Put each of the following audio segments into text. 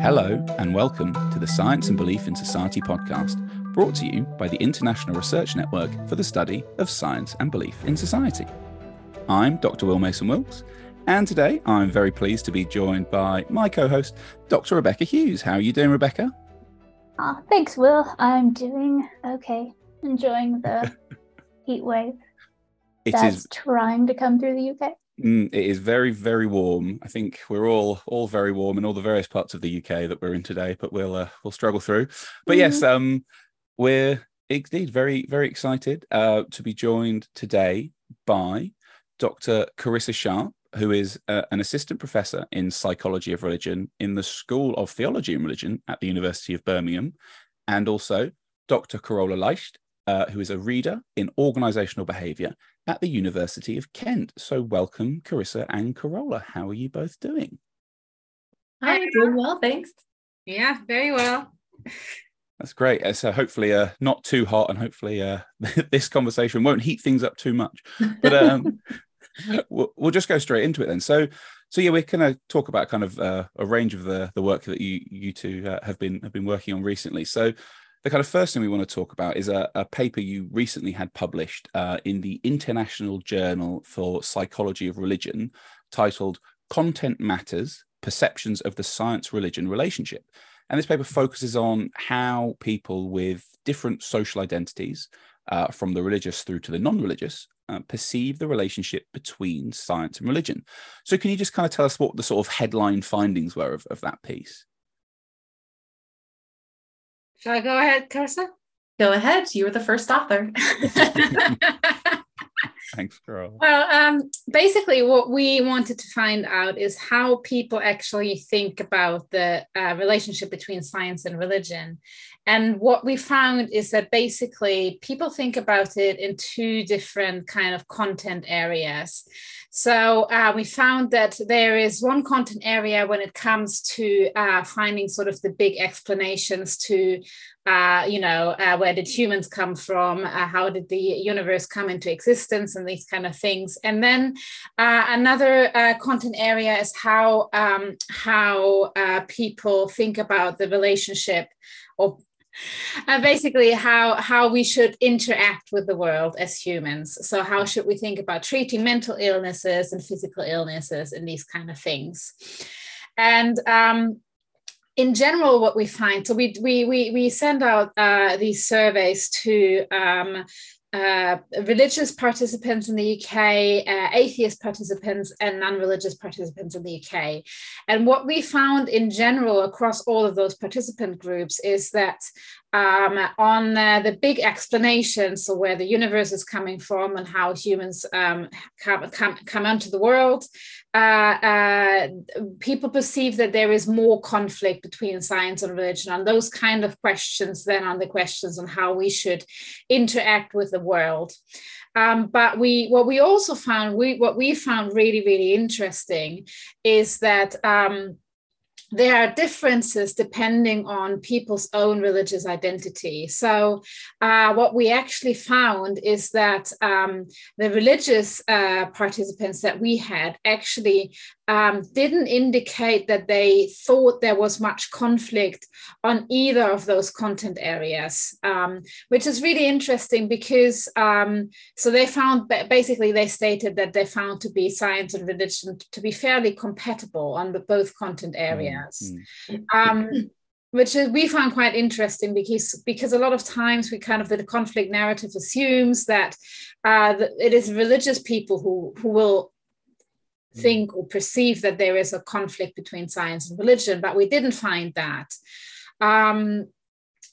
Hello, and welcome to the Science and Belief in Society podcast, brought to you by the International Research Network for the Study of Science and Belief in Society. I'm Dr. Will Mason Wilkes, and today I'm very pleased to be joined by my co host, Dr. Rebecca Hughes. How are you doing, Rebecca? Oh, thanks, Will. I'm doing okay. Enjoying the heat wave It that's is. trying to come through the UK. mm, it is very, very warm. I think we're all all very warm in all the various parts of the UK that we're in today, but we'll uh, we'll struggle through. But yes, um, we're indeed very, very excited uh, to be joined today by Dr. Carissa Sharp, who is uh, an assistant professor in psychology of religion in the School of Theology and Religion at the University of Birmingham, and also Dr. Carola Leicht, uh, who is a reader in organizational behavior at the University of Kent. So, welcome, Carissa and Carola. How are you both doing? Hi, doing well, thanks. Yeah, very well. That's great. Uh, So, hopefully, uh, not too hot, and hopefully, uh, this conversation won't heat things up too much. But um, we'll, we'll just go straight into it then. So, so yeah, we're going to talk about kind of uh, a range of the the work that you you two uh, have been have been working on recently. So, the kind of first thing we want to talk about is a, a paper you recently had published uh, in the International Journal for Psychology of Religion, titled "Content Matters: Perceptions of the Science-Religion Relationship." And this paper focuses on how people with different social identities, uh, from the religious through to the non-religious, uh, perceive the relationship between science and religion. So, can you just kind of tell us what the sort of headline findings were of, of that piece? Shall I go ahead, Carissa? Go ahead. You were the first author. Thanks, well, um, basically, what we wanted to find out is how people actually think about the uh, relationship between science and religion. And what we found is that basically people think about it in two different kind of content areas. So uh, we found that there is one content area when it comes to uh, finding sort of the big explanations to, uh, you know, uh, where did humans come from? Uh, how did the universe come into existence and these kind of things? And then uh, another content area is how um, how people think about the relationship or uh, basically how how we should interact with the world as humans so how should we think about treating mental illnesses and physical illnesses and these kind of things and um, in general what we find so we we we, we send out uh, these surveys to um, uh, religious participants in the UK, uh, atheist participants, and non religious participants in the UK. And what we found in general across all of those participant groups is that um, on uh, the big explanations, so where the universe is coming from and how humans um, come, come, come onto the world, uh, uh, people perceive that there is more conflict between science and religion on those kind of questions than on the questions on how we should interact with the world. Um, but we, what we also found, we what we found really, really interesting is that. Um, there are differences depending on people's own religious identity. So, uh, what we actually found is that um, the religious uh, participants that we had actually um, didn't indicate that they thought there was much conflict on either of those content areas, um, which is really interesting because um, so they found basically they stated that they found to be science and religion to be fairly compatible on the both content areas. Mm-hmm. which is, we found quite interesting because because a lot of times we kind of the conflict narrative assumes that, uh, that it is religious people who who will think or perceive that there is a conflict between science and religion, but we didn't find that. Um,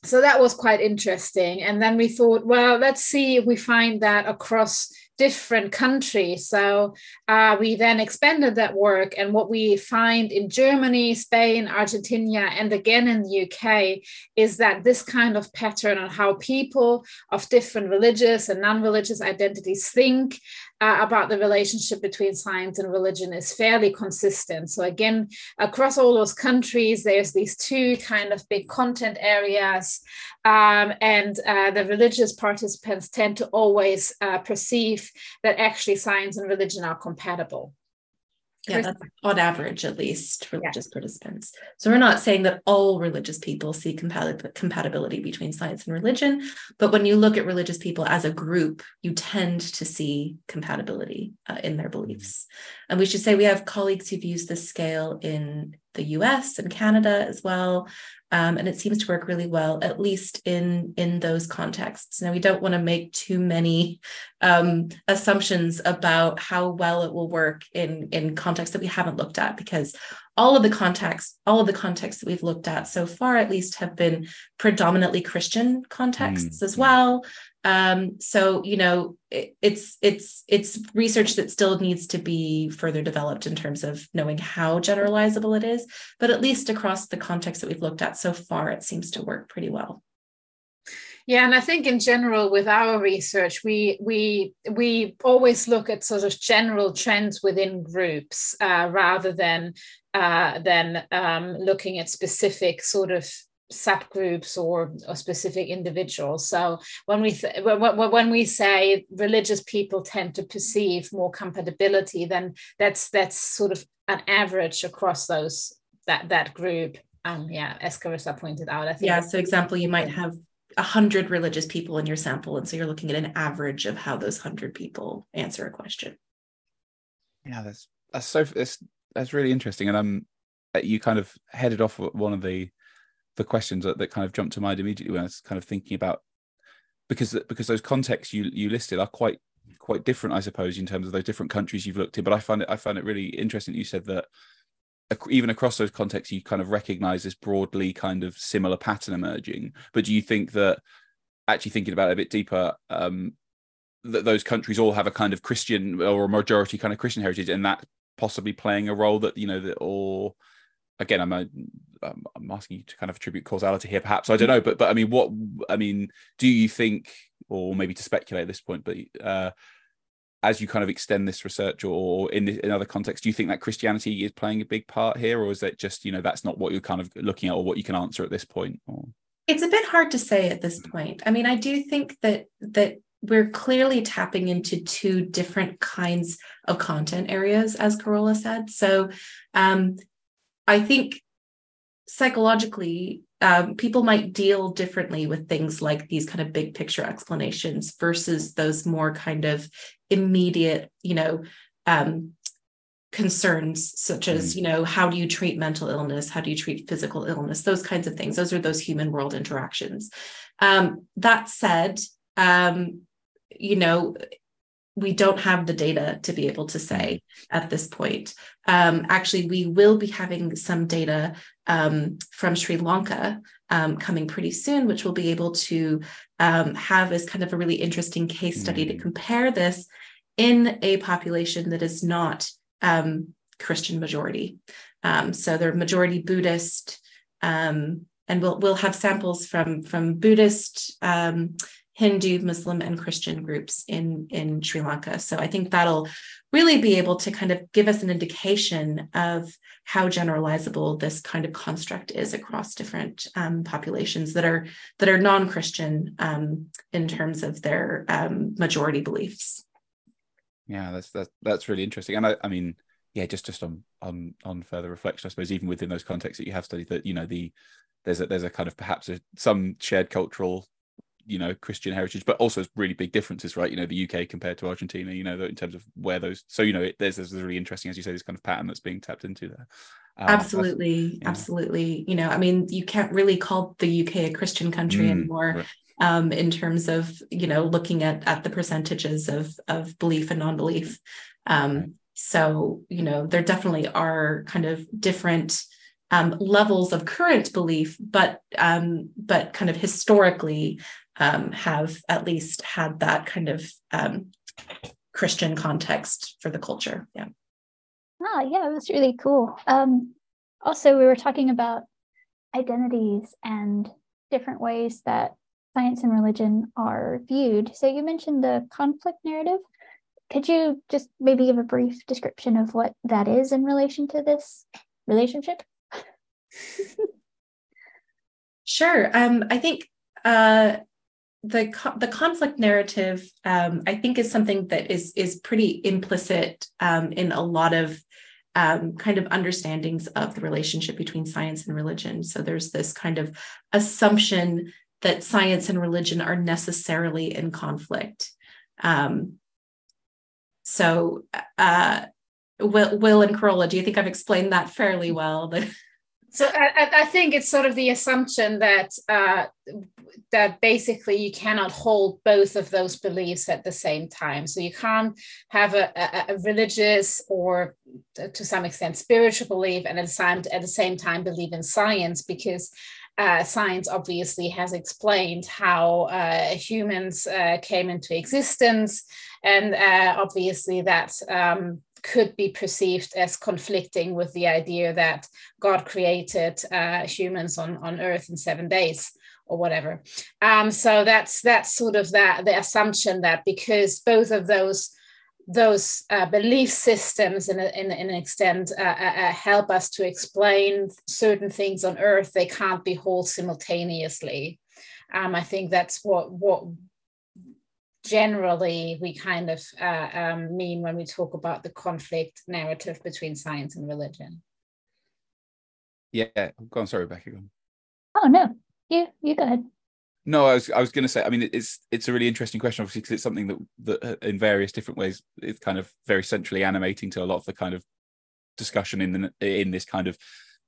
so that was quite interesting. And then we thought, well, let's see if we find that across different countries. So uh, we then expanded that work. And what we find in Germany, Spain, Argentina, and again in the UK is that this kind of pattern on how people of different religious and non religious identities think uh, about the relationship between science and religion is fairly consistent. So again, across all those countries, there's these two kind of big content areas, um, and uh, the religious participants tend to always uh, perceive that actually science and religion are compatible yeah that's on average at least religious yeah. participants. So we're not saying that all religious people see compat- compatibility between science and religion but when you look at religious people as a group you tend to see compatibility uh, in their beliefs. And we should say we have colleagues who've used this scale in the us and canada as well. Um, and it seems to work really well at least in in those contexts. Now we don't want to make too many um, assumptions about how well it will work in in contexts that we haven't looked at because all of the contexts all of the contexts that we've looked at so far at least have been predominantly christian contexts mm-hmm. as well um, so you know it, it's it's it's research that still needs to be further developed in terms of knowing how generalizable it is but at least across the context that we've looked at so far it seems to work pretty well yeah, and I think in general with our research, we we we always look at sort of general trends within groups uh, rather than uh, than um, looking at specific sort of subgroups or, or specific individuals. So when we th- when we say religious people tend to perceive more compatibility, then that's that's sort of an average across those that that group. Um, yeah, as Carissa pointed out, I think. Yeah. So example, you might have a hundred religious people in your sample, and so you're looking at an average of how those hundred people answer a question. Yeah, that's that's so that's that's really interesting, and um, you kind of headed off one of the the questions that, that kind of jumped to mind immediately when I was kind of thinking about because because those contexts you you listed are quite quite different, I suppose, in terms of those different countries you've looked at. But I find it I find it really interesting that you said that even across those contexts you kind of recognize this broadly kind of similar pattern emerging. But do you think that actually thinking about it a bit deeper, um, that those countries all have a kind of Christian or a majority kind of Christian heritage, and that possibly playing a role that you know that or again I'm a, I'm asking you to kind of attribute causality here perhaps I don't know but but I mean what I mean do you think or maybe to speculate at this point but uh, as you kind of extend this research or in in other contexts do you think that Christianity is playing a big part here or is that just you know that's not what you're kind of looking at or what you can answer at this point or? It's a bit hard to say at this point. I mean I do think that that we're clearly tapping into two different kinds of content areas, as Carola said. So um, I think psychologically, um, people might deal differently with things like these kind of big picture explanations versus those more kind of immediate, you know, um, concerns such as mm. you know how do you treat mental illness? How do you treat physical illness? Those kinds of things. Those are those human world interactions. Um, that said um, you know we don't have the data to be able to say at this point. Um, actually, we will be having some data um, from Sri Lanka um, coming pretty soon, which we'll be able to um, have as kind of a really interesting case study mm-hmm. to mm. compare this in a population that is not um, Christian majority. Um, so they're majority Buddhist, and we'll we'll have samples from from Buddhist Hindu, Muslim, and Christian groups in, in Sri Lanka. So I think that'll really be able to kind of give us an indication of how generalizable this kind of construct is across different um, populations that are that are non-Christian um, in terms of their um, majority beliefs. Yeah, that's that's that's really interesting, and I, I mean, yeah, just just on on on further reflection, I suppose, even within those contexts that you have studied, that you know the there's a there's a kind of perhaps a, some shared cultural you know Christian heritage, but also really big differences, right? You know, the UK compared to Argentina, you know, in terms of where those. So you know, it, there's there's really interesting, as you say, this kind of pattern that's being tapped into there. Um, absolutely, yeah. absolutely. You know, I mean, you can't really call the UK a Christian country mm, anymore. Right. Um, in terms of you know looking at at the percentages of of belief and non-belief um, right. so you know there definitely are kind of different um, levels of current belief, but um, but kind of historically um, have at least had that kind of um, Christian context for the culture. Yeah. Ah, yeah, it was really cool. Um, also, we were talking about identities and different ways that science and religion are viewed. So you mentioned the conflict narrative. Could you just maybe give a brief description of what that is in relation to this relationship? sure. Um, I think uh, the the conflict narrative, um, I think, is something that is is pretty implicit um, in a lot of um, kind of understandings of the relationship between science and religion. So there's this kind of assumption that science and religion are necessarily in conflict. Um, so, uh, Will, Will and Carola, do you think I've explained that fairly well? so I, I, think it's sort of the assumption that uh, that basically you cannot hold both of those beliefs at the same time. So you can't have a, a, a religious or to some extent spiritual belief and at the same at the same time believe in science because uh, science obviously has explained how uh, humans uh, came into existence, and uh, obviously that um, could be perceived as conflicting with the idea that God created uh, humans on, on Earth in seven days or whatever. Um, so that's that's sort of that the assumption that because both of those those uh, belief systems in, a, in, in, an extent uh, uh, uh, help us to explain certain things on earth they can't be whole simultaneously um, i think that's what what generally we kind of uh, um, mean when we talk about the conflict narrative between science and religion yeah go on sorry rebecca go on. oh no you you go ahead no, I was I was going to say. I mean, it's it's a really interesting question, obviously, because it's something that that uh, in various different ways is kind of very centrally animating to a lot of the kind of discussion in the in this kind of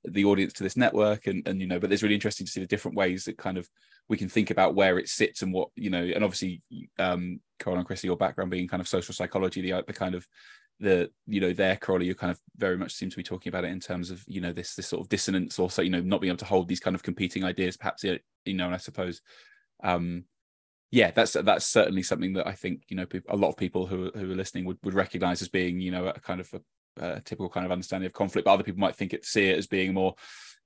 the audience to this network, and and you know, but it's really interesting to see the different ways that kind of we can think about where it sits and what you know, and obviously, um, Carol and Carissa, your background being kind of social psychology, the the kind of the you know there Carola you kind of very much seem to be talking about it in terms of you know this this sort of dissonance also you know not being able to hold these kind of competing ideas perhaps you know and I suppose um, yeah, that's that's certainly something that I think you know a lot of people who who are listening would would recognize as being you know a kind of a, a typical kind of understanding of conflict. But other people might think it see it as being a more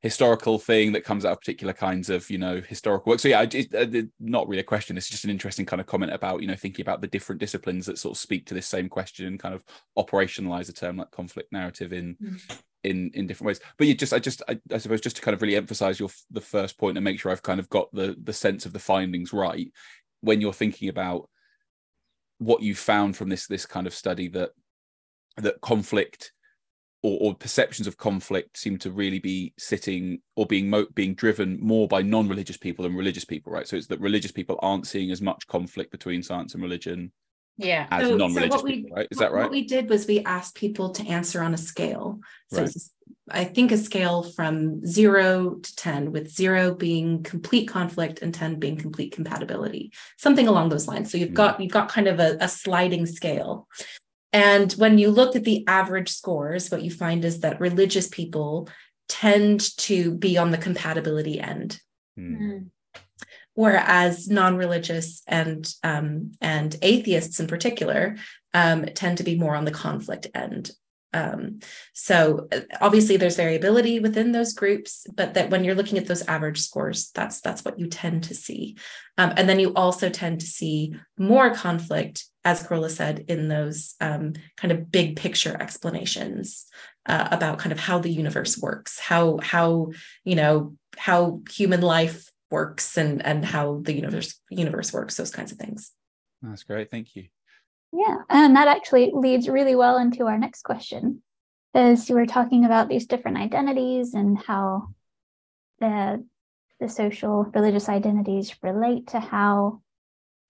historical thing that comes out of particular kinds of you know historical work. So yeah, it, it, not really a question. It's just an interesting kind of comment about you know thinking about the different disciplines that sort of speak to this same question and kind of operationalize a term like conflict narrative in mm in in different ways but you just i just I, I, suppose just to kind of really emphasize your the first point and make sure i've kind of got the the sense of the findings right when you're thinking about what you found from this this kind of study that that conflict or, or perceptions of conflict seem to really be sitting or being mo- being driven more by non-religious people than religious people right? So it's that religious people aren't seeing as much conflict between science and religion yeah. as so, non-religious so people right? Is that right? what we did was we asked people to answer on a scale. So right. i think a scale from zero to 10 with zero being complete conflict and 10 being complete compatibility. Something along those lines. So you've mm. got you've got kind of a, a sliding scale and when you look at the average scores what you find is that religious people tend to be on the compatibility end. Mm whereas non-religious and um, and atheists in particular um, tend to be more on the conflict end. Um, so uh, obviously there's variability within those groups, but that when you're looking at those average scores, that's that's what you tend to see. Um, and then you also tend to see more conflict, as Carola said, in those um, kind of big picture explanations uh, about kind of how the universe works, how how you know how human life works and and how the universe universe works those kinds of things. That's great. Thank you yeah and that actually leads really well into our next question as you were talking about these different identities and how the the social religious identities relate to how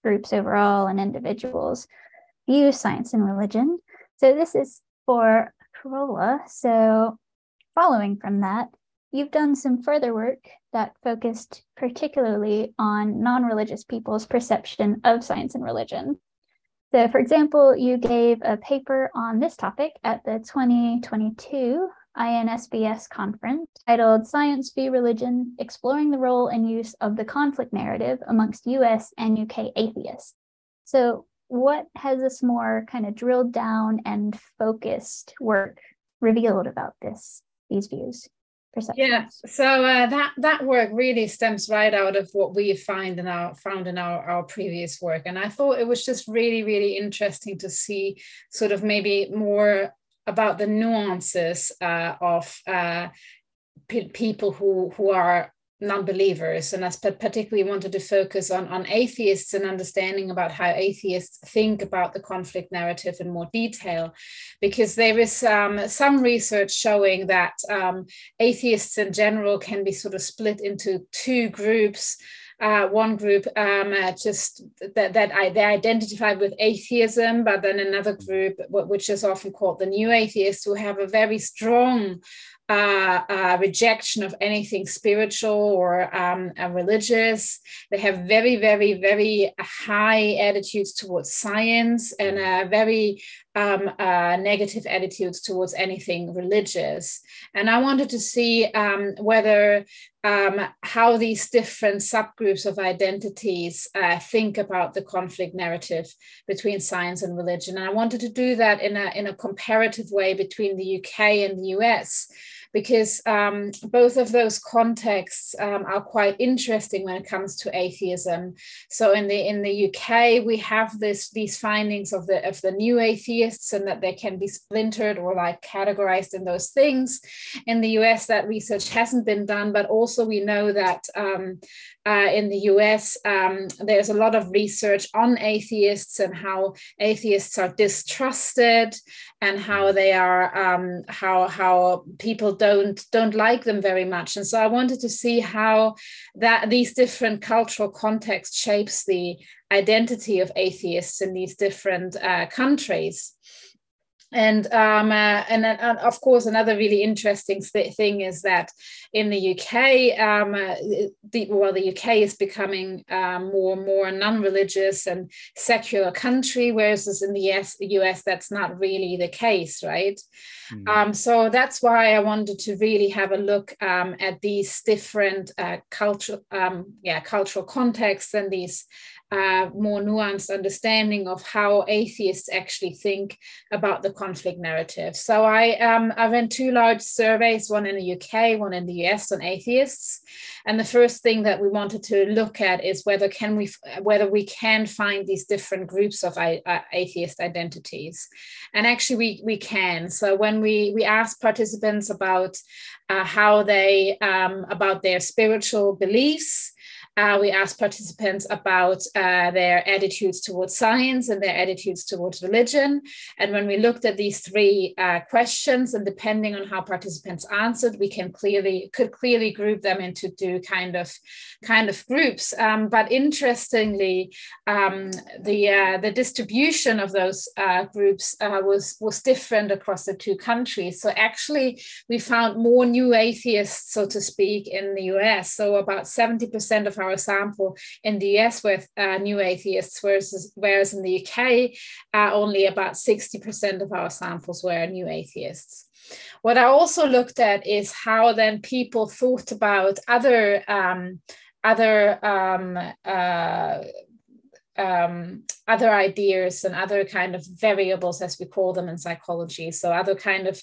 groups overall and individuals view science and religion so this is for Carola. so following from that you've done some further work that focused particularly on non religious people's perception of science and religion. So, for example, you gave a paper on this topic at the 2022 INSBS conference titled Science v. Religion Exploring the Role and Use of the Conflict Narrative Amongst US and UK Atheists. So, what has this more kind of drilled down and focused work revealed about this these views? Yeah, so uh, that that work really stems right out of what we find in our found in our, our previous work, and I thought it was just really really interesting to see sort of maybe more about the nuances uh, of uh, people who who are non-believers and I particularly wanted to focus on, on atheists and understanding about how atheists think about the conflict narrative in more detail because there is um, some research showing that um, atheists in general can be sort of split into two groups. Uh, one group um, uh, just that, that I, they identify with atheism, but then another group, which is often called the new atheists, who have a very strong uh, uh, rejection of anything spiritual or um, uh, religious. They have very, very, very high attitudes towards science and a very um, uh, negative attitudes towards anything religious. And I wanted to see um, whether um, how these different subgroups of identities uh, think about the conflict narrative between science and religion. And I wanted to do that in a, in a comparative way between the UK and the US because um, both of those contexts um, are quite interesting when it comes to atheism. So in the in the UK, we have this these findings of the of the new atheists and that they can be splintered or like categorized in those things. In the US, that research hasn't been done, but also we know that um, uh, in the US, um, there's a lot of research on atheists and how atheists are distrusted and how they are um, how how people don't don't like them very much. And so I wanted to see how that these different cultural contexts shapes the identity of atheists in these different uh, countries and um, uh, and, and, of course another really interesting thing is that in the UK, um, uh, the, well, the UK is becoming um, more and more non-religious and secular country, whereas in the US, US that's not really the case, right? Mm-hmm. so that's why I wanted to really have a look um, at these different uh, cultural, um, yeah, cultural contexts and these uh, more nuanced understanding of how atheists actually think about the conflict narrative. So I um, I ran two large surveys, one in the UK, one in the US, on atheists. And the first thing that we wanted to look at is whether can we whether we can find these different groups of uh, atheist identities, and actually we we can. So when we we asked participants about uh, how they um, about their spiritual beliefs uh, we asked participants about uh, their attitudes towards science and their attitudes towards religion. And when we looked at these three uh, questions, and depending on how participants answered, we can clearly could clearly group them into two kind of kind of groups. Um, but interestingly, um, the uh, the distribution of those uh, groups uh, was was different across the two countries. So actually, we found more new atheists, so to speak, in the US. So about seventy percent of our sample in the US with uh, new atheists, whereas, whereas in the UK, uh, only about 60% of our samples were new atheists. What I also looked at is how then people thought about other um, other um, uh, um, other ideas and other kind of variables, as we call them in psychology. So other kind of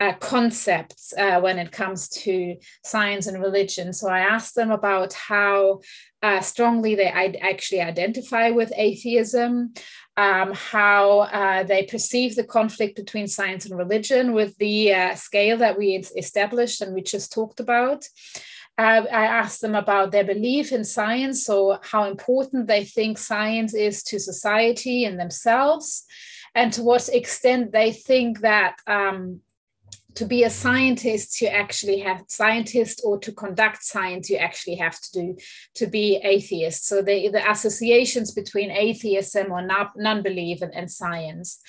uh, concepts uh, when it comes to science and religion. So I asked them about how uh, strongly they actually identify with atheism, um, how uh, they perceive the conflict between science and religion with the uh, scale that we established and we just talked about. Uh, I asked them about their belief in science, so how important they think science is to society and themselves, and to what extent they think that um, to be a scientist you actually have scientist or to conduct science you actually have to do to be atheist. So the, the associations between atheism or non-belief and, and science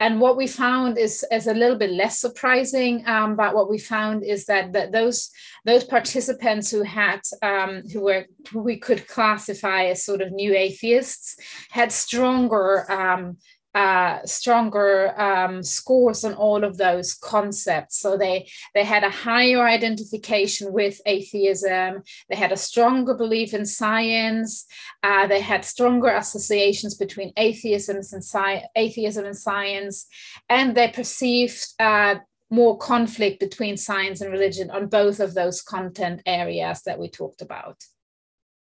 and what we found is, is a little bit less surprising, um, but what we found is that, that those those participants who had um, who were who we could classify as sort of new atheists had stronger um, uh, stronger um, scores on all of those concepts. So they they had a higher identification with atheism. They had a stronger belief in science. Uh, they had stronger associations between atheism and atheism and science, and they perceived uh, more conflict between science and religion on both of those content areas that we talked about.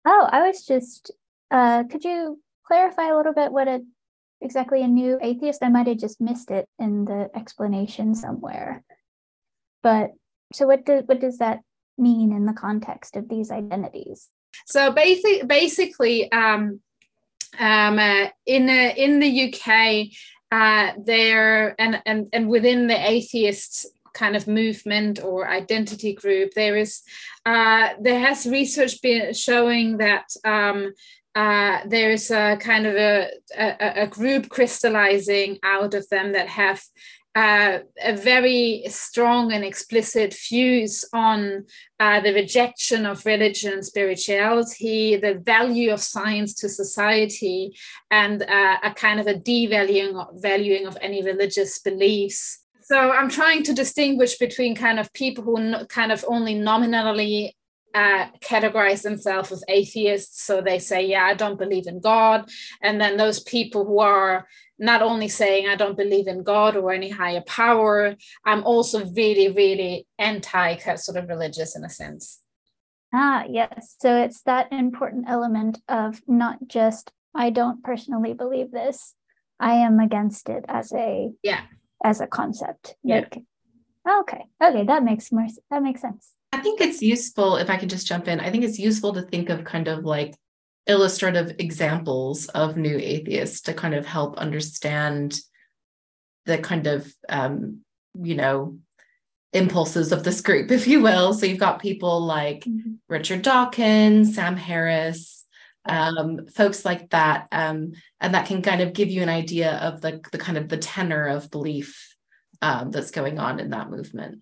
Oh, I was just. Uh, could you clarify a little bit what a exactly a new atheist. I might have just missed it in the explanation somewhere. But so what does what does that mean in the context of these identities? So basically, basically, um, um, uh, in uh, in the UK, uh, there and and and within the atheist kind of movement or identity group, there is uh, there has research been showing that um, uh, there's a kind of a, a, a, group crystallizing out of them that have uh, a very strong and explicit views on uh, the rejection of religion and spirituality, the value of science to society, and uh, a kind of a devaluing valuing of any religious beliefs. So I'm trying to distinguish between kind of people who kind of only nominally uh, categorize themselves as atheists. So they say, yeah, I don't believe in God. And then those people who are not only saying, I don't believe in God or any higher power, I'm also really, really anti sort of religious in a sense. Ah, yes. So it's that important element of not just, I don't personally believe this, I am against it as a yeah as a concept. Yeah. Like, okay. Okay, that makes more that makes sense. I think it's useful, if I can just jump in, I think it's useful to think of kind of like illustrative examples of new atheists to kind of help understand the kind of, um, you know, impulses of this group, if you will. So you've got people like mm-hmm. Richard Dawkins, Sam Harris, um, folks like that. Um, and that can kind of give you an idea of the, the kind of the tenor of belief um, that's going on in that movement.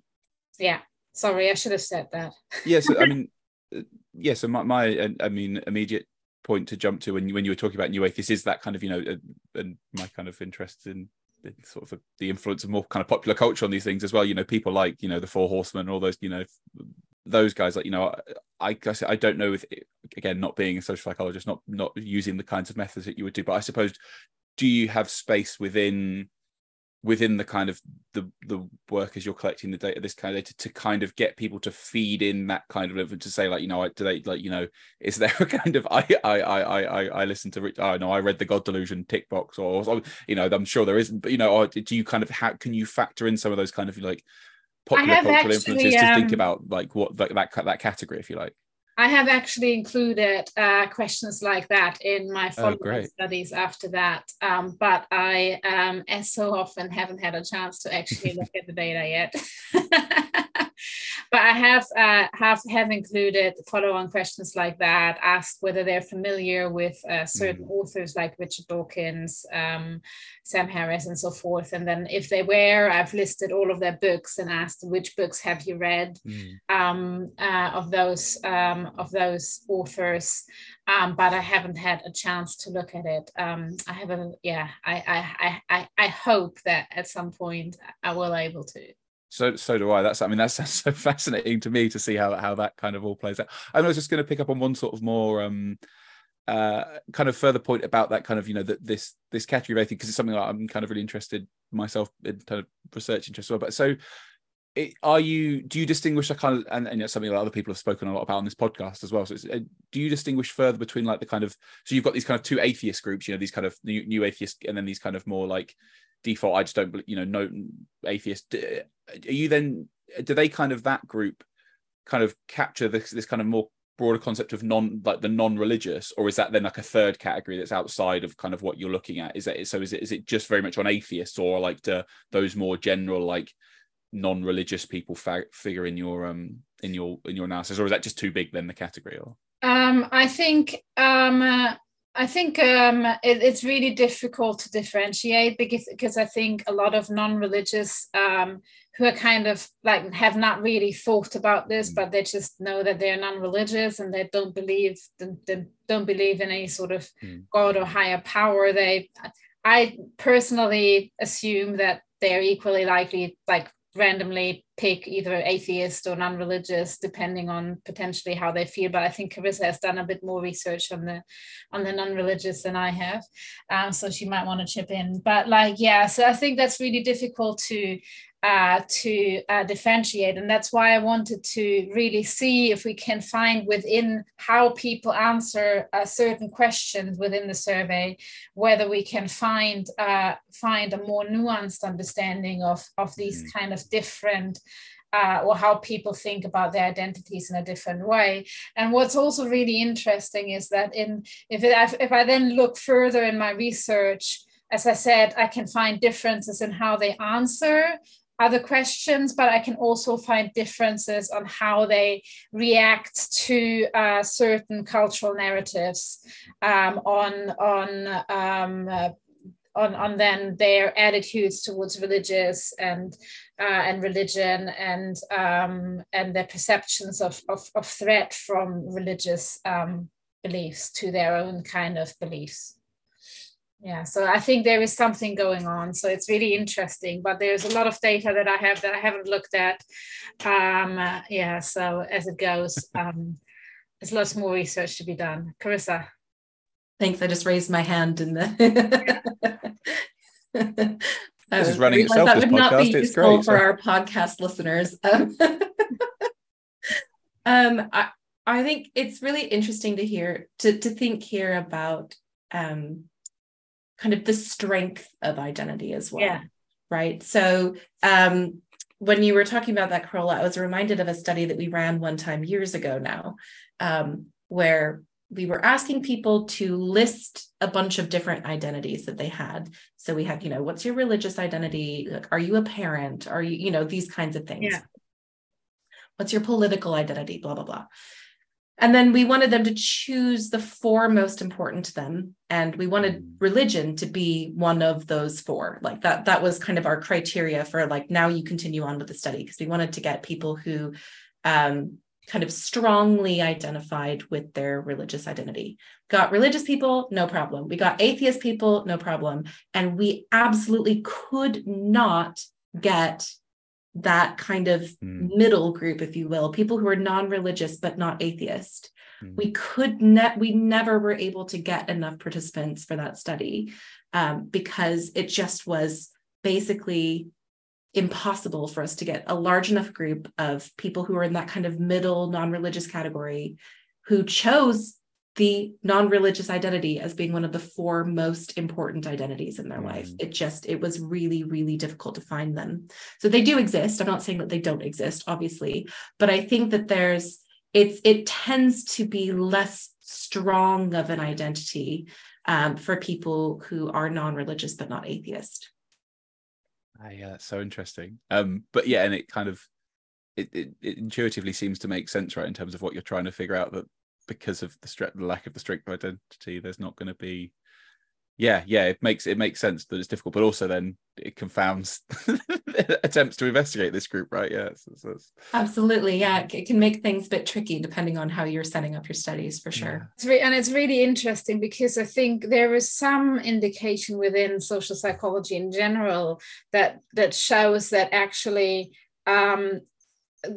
Yeah. Sorry, I should have said that. yes, I mean, uh, yeah. So my, my, uh, I mean, immediate point to jump to when you, when you were talking about new atheists is that kind of you know, uh, and my kind of interest in, in sort of the influence of more kind of popular culture on these things as well. You know, people like you know the Four Horsemen, all those you know those guys like you know I guess I don't know if again not being a social psychologist not not using the kinds of methods that you would do but I suppose do you have space within within the kind of the the work as you're collecting the data this kind of data to kind of get people to feed in that kind of to say like you know I do they like you know is there a kind of i i i i i listen to I oh, know i read the god delusion tick box or, or you know i'm sure there isn't but you know do you kind of how can you factor in some of those kind of like popular cultural actually, influences to um, think about like what like that that category if you like I have actually included uh, questions like that in my follow-up oh, studies after that, um, but I, um, as so often, haven't had a chance to actually look at the data yet. but I have uh, have have included follow-on questions like that, asked whether they're familiar with uh, certain mm. authors like Richard Dawkins, um, Sam Harris, and so forth. And then if they were, I've listed all of their books and asked which books have you read mm. um, uh, of those um, of those authors. Um, but I haven't had a chance to look at it. Um, I haven't. Yeah, I, I I I hope that at some point I will able to so so do I. That's I mean that's, so fascinating to me to see how how that kind of all plays out. I was just going to pick up on one sort of more um uh kind of further point about that kind of you know that this this category of atheism because it's something I'm kind of really interested myself in kind of research interest as well. But so it, are you do you distinguish a kind of and, and it's something that other people have spoken a lot about on this podcast as well so uh, do you distinguish further between like the kind of so you've got these kind of two atheist groups you know these kind of new, new atheist and then these kind of more like default i just don't you know no atheist are you then do they kind of that group kind of capture this this kind of more broader concept of non like the non-religious or is that then like a third category that's outside of kind of what you're looking at? Is that so is it is it just very much on atheists or like to those more general like non-religious people fa- figure in your um in your in your analysis or is that just too big then the category or? Um i think um uh, I think um, it, it's really difficult to differentiate because because I think a lot of non-religious um, who are kind of like have not really thought about this, mm. but they just know that they're non-religious and they don't believe they don't believe in any sort of mm. God or higher power. They I personally assume that they're equally likely, like randomly pick either atheist or non-religious depending on potentially how they feel. But i think carissa has done a bit more research on the on the non-religious than i have. Um, so she might want to chip in. But like yeah so i think that's really difficult to uh, to uh, differentiate. And that's why I wanted to really see if we can find within how people answer uh, certain questions within the survey, whether we can find uh, find a more nuanced understanding of, of these mm. kind of different uh, or how people think about their identities in a different way. And what's also really interesting is that in if it, if I then look further in my research, as I said, I can find differences in how they answer other questions, but I can also find differences on how they react to uh, certain cultural narratives um, on on um, uh, on on then their attitudes towards religious and uh, and religion and um, and their perceptions of, of, of threat from religious um, beliefs to their own kind of beliefs yeah so i think there is something going on so it's really interesting but there's a lot of data that i have that i haven't looked at. Um uh, yeah so as it goes um there's lots more research to be done. Carissa? Thanks i just raised my hand in the this is running itself that would not be useful great, for so. our podcast listeners. Um, um i i think it's really interesting to hear to to think here about um kind of the strength of identity as well. Yeah. Right. So um, when you were talking about that, Carola, I was reminded of a study that we ran one time years ago now, um, where we were asking people to list a bunch of different identities that they had. So we had, you know, what's your religious identity? Like, are you a parent? Are you, you know, these kinds of things. Yeah. What's your political identity? Blah, blah, blah. And then we wanted them to choose the four most important to them. And we wanted mm. religion to be one of those four. Like that, that was kind of our criteria for like, now you continue on with the study because we wanted to get people who um, kind of strongly identified with their religious identity. Got religious people, no problem. We got atheist people, no problem. And we absolutely could not get that kind of mm. middle group if you will people who are non-religious but not atheist mm. we could net we never were able to get enough participants for that study um, because it just was basically impossible for us to get a large enough group of people who are in that kind of middle non-religious category who chose the non-religious identity as being one of the four most important identities in their mm. life it just it was really really difficult to find them. So they do exist. I'm not saying that they don't exist obviously but i think that there's it's it tends to be less strong of an identity um, for people who are non-religious but not atheist. Uh, yeah that's so interesting. Um but yeah and it kind of it, it, it intuitively seems to make sense right in terms of what you're trying to figure out that because of the, stre- the lack of the strength of identity, there's not going to be. Yeah, yeah, it makes it makes sense that it's difficult, but also then it confounds attempts to investigate this group, right? Yeah, so, so absolutely. Yeah, it can make things a bit tricky depending on how you're setting up your studies, for sure. Yeah. It's re- and it's really interesting because I think there is some indication within social psychology in general that that shows that actually um,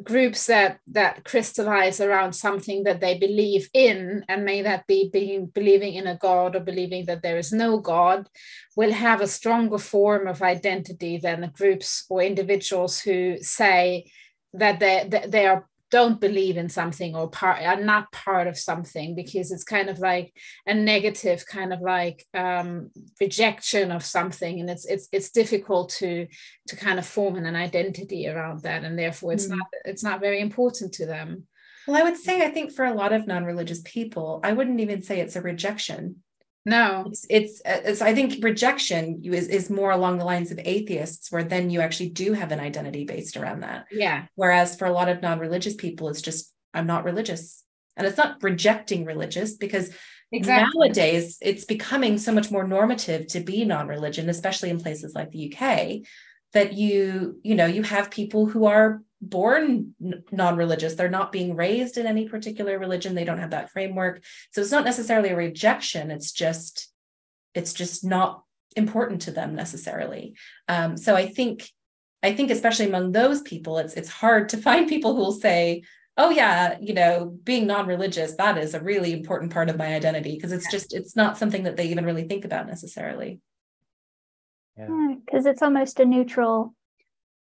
groups that that crystallize around something that they believe in and may that be being believing in a god or believing that there is no god will have a stronger form of identity than the groups or individuals who say that they, that they are don't believe in something or part are not part of something because it's kind of like a negative kind of like um, rejection of something. And it's it's it's difficult to to kind of form an identity around that. And therefore it's mm. not it's not very important to them. Well i would say i think for a lot of non-religious people i wouldn't even say it's a rejection no, it's, it's, it's I think rejection is, is more along the lines of atheists, where then you actually do have an identity based around that. Yeah. Whereas for a lot of non religious people, it's just, I'm not religious. And it's not rejecting religious because exactly. nowadays it's becoming so much more normative to be non religion, especially in places like the UK, that you, you know, you have people who are born non-religious they're not being raised in any particular religion they don't have that framework so it's not necessarily a rejection it's just it's just not important to them necessarily. Um, so I think I think especially among those people, it's it's hard to find people who will say, "Oh yeah, you know, being non-religious that is a really important part of my identity," because it's just it's not something that they even really think about necessarily. Yeah, because it's almost a neutral.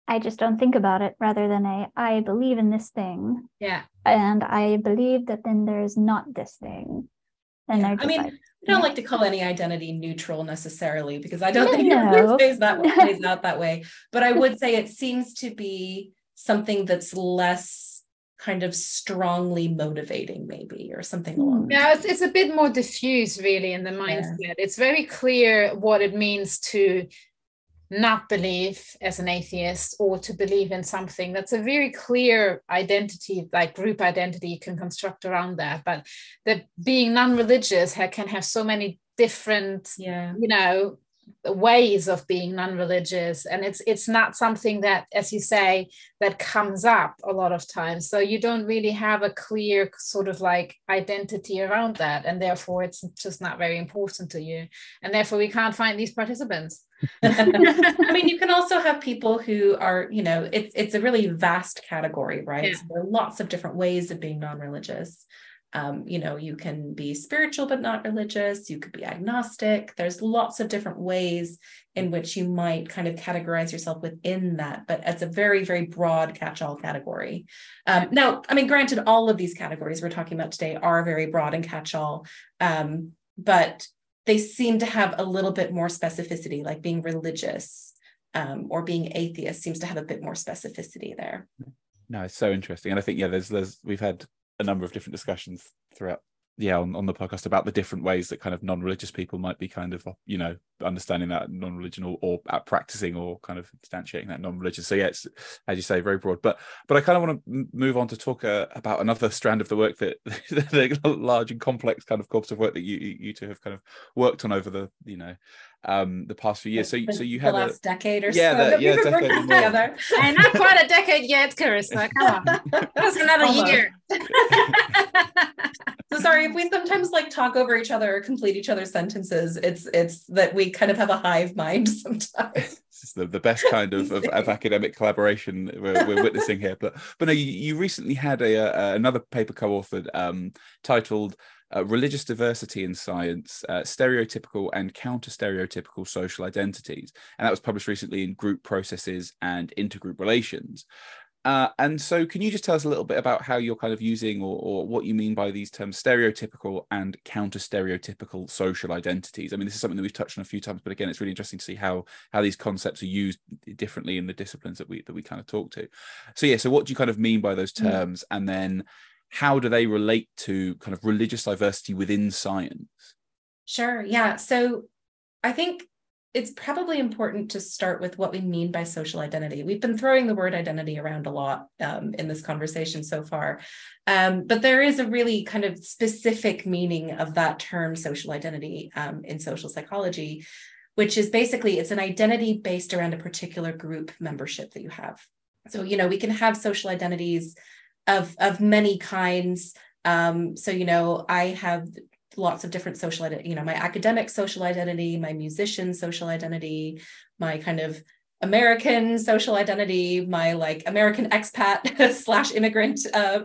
I just don't think about it rather than a I believe in this thing. Yeah. And I believe that then there's not this thing. And Yeah. I mean, like, I don't Yeah. like to call any identity neutral necessarily because I don't think it no. always plays that plays out that way. But I would say it seems to be something that's less kind of strongly motivating, maybe, or something along. Hmm. Yeah, it's, it's a bit more diffuse, really, in the mindset. It's very clear what it means to not believe as an atheist or to believe in something. That's a very clear identity, like group identity, you can construct around that. But the being non-religious can have so many different Yeah. you know ways of being non-religious and it's it's not something that as you say that comes up a lot of times so you don't really have a clear sort of like identity around that and therefore it's just not very important to you and therefore we can't find these participants I mean, you can also have people who are, you know, it's it's a really vast category, right? Yeah. So there are lots of different ways of being non-religious. Um, you know, you can be spiritual but not religious. You could be agnostic. There's lots of different ways in which you might kind of categorize yourself within that, but it's a very, very broad catch-all category. Um, now, I mean, granted, all of these categories we're talking about today are very broad and catch-all, um, but they seem to have a little bit more specificity, like being religious um, or being atheist seems to have a bit more specificity there. No, it's so interesting, and I think yeah, there's there's we've had a number of different discussions throughout yeah on, on the podcast about the different ways that kind of non-religious people might be kind of you know understanding that non-religion or, or practicing or kind of instantiating that non-religious so yeah it's as you say very broad. But but i kind of want to move on to talk uh, about another strand of the work that the large and complex kind of corpus of work that you you two have kind of worked on over the you know um the past few years so so you the have a last decade or Yeah, so that- that yeah, we've been working together. and not quite a decade yet carissa come on that's another Almost. year So sorry if we sometimes like talk over each other or complete each other's sentences. It's it's that we kind of have a hive mind sometimes. this is the, the best kind of, of, of academic collaboration we're, we're witnessing here. But but no, you, you recently had a, uh another paper co-authored um, titled uh, "Religious Diversity in Science: uh, Stereotypical and Counter-Stereotypical Social Identities," and that was published recently in Group Processes and Intergroup Relations. Uh, and so, can you just tell us a little bit about how you're kind of using or, or what you mean by these terms stereotypical and counter stereotypical social identities? I mean, this is something that we've touched on a few times, but again, it's really interesting to see how how these concepts are used differently in the disciplines that we that we kind of talk to. So, yeah, so what do you kind of mean by those Mm. terms, and then how do they relate to kind of religious diversity within science? Sure. Yeah. So I think it's probably important to start with what we mean by social identity. We've been throwing the word identity around a lot um, in this conversation so far, um, but there is a really kind of specific meaning of that term social identity um, in social psychology, which is basically it's an identity based around a particular group membership that you have. So you know we can have social identities of of many kinds. Um, so you know I have lots of different social identity, you know, my academic social identity, my musician social identity, my kind of American social identity, my like American expat slash immigrant uh,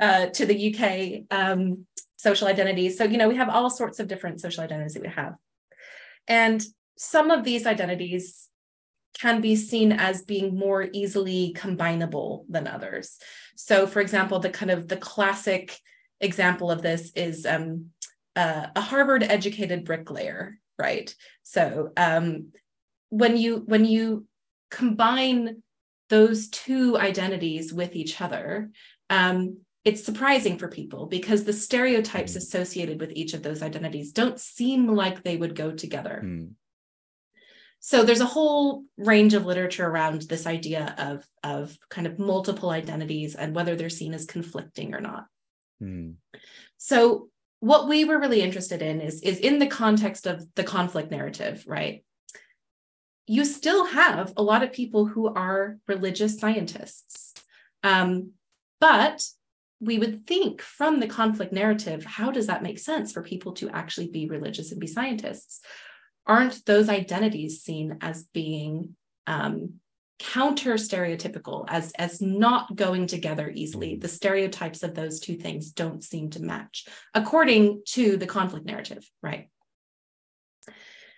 uh, to the UK um, social identity. So, you know, we have all sorts of different social identities that we have. And some of these identities can be seen as being more easily combinable than others. So, for example, the kind of the classic example of this is um, uh, a Harvard educated bricklayer, right? So um, when you when you combine those two identities with each other, um, it's surprising for people because the stereotypes associated with each of those identities don't seem like they would go together. Hmm. So there's a whole range of literature around this idea of, of kind of multiple identities and whether they're seen as conflicting or not. Hmm. So what we were really interested in is, is in the context of the conflict narrative, right? You still have a lot of people who are religious scientists. Um, but we would think from the conflict narrative, how does that make sense for people to actually be religious and be scientists? Aren't those identities seen as being um, counter stereotypical as as not going together easily? The stereotypes of those two things don't seem to match according to the conflict narrative right?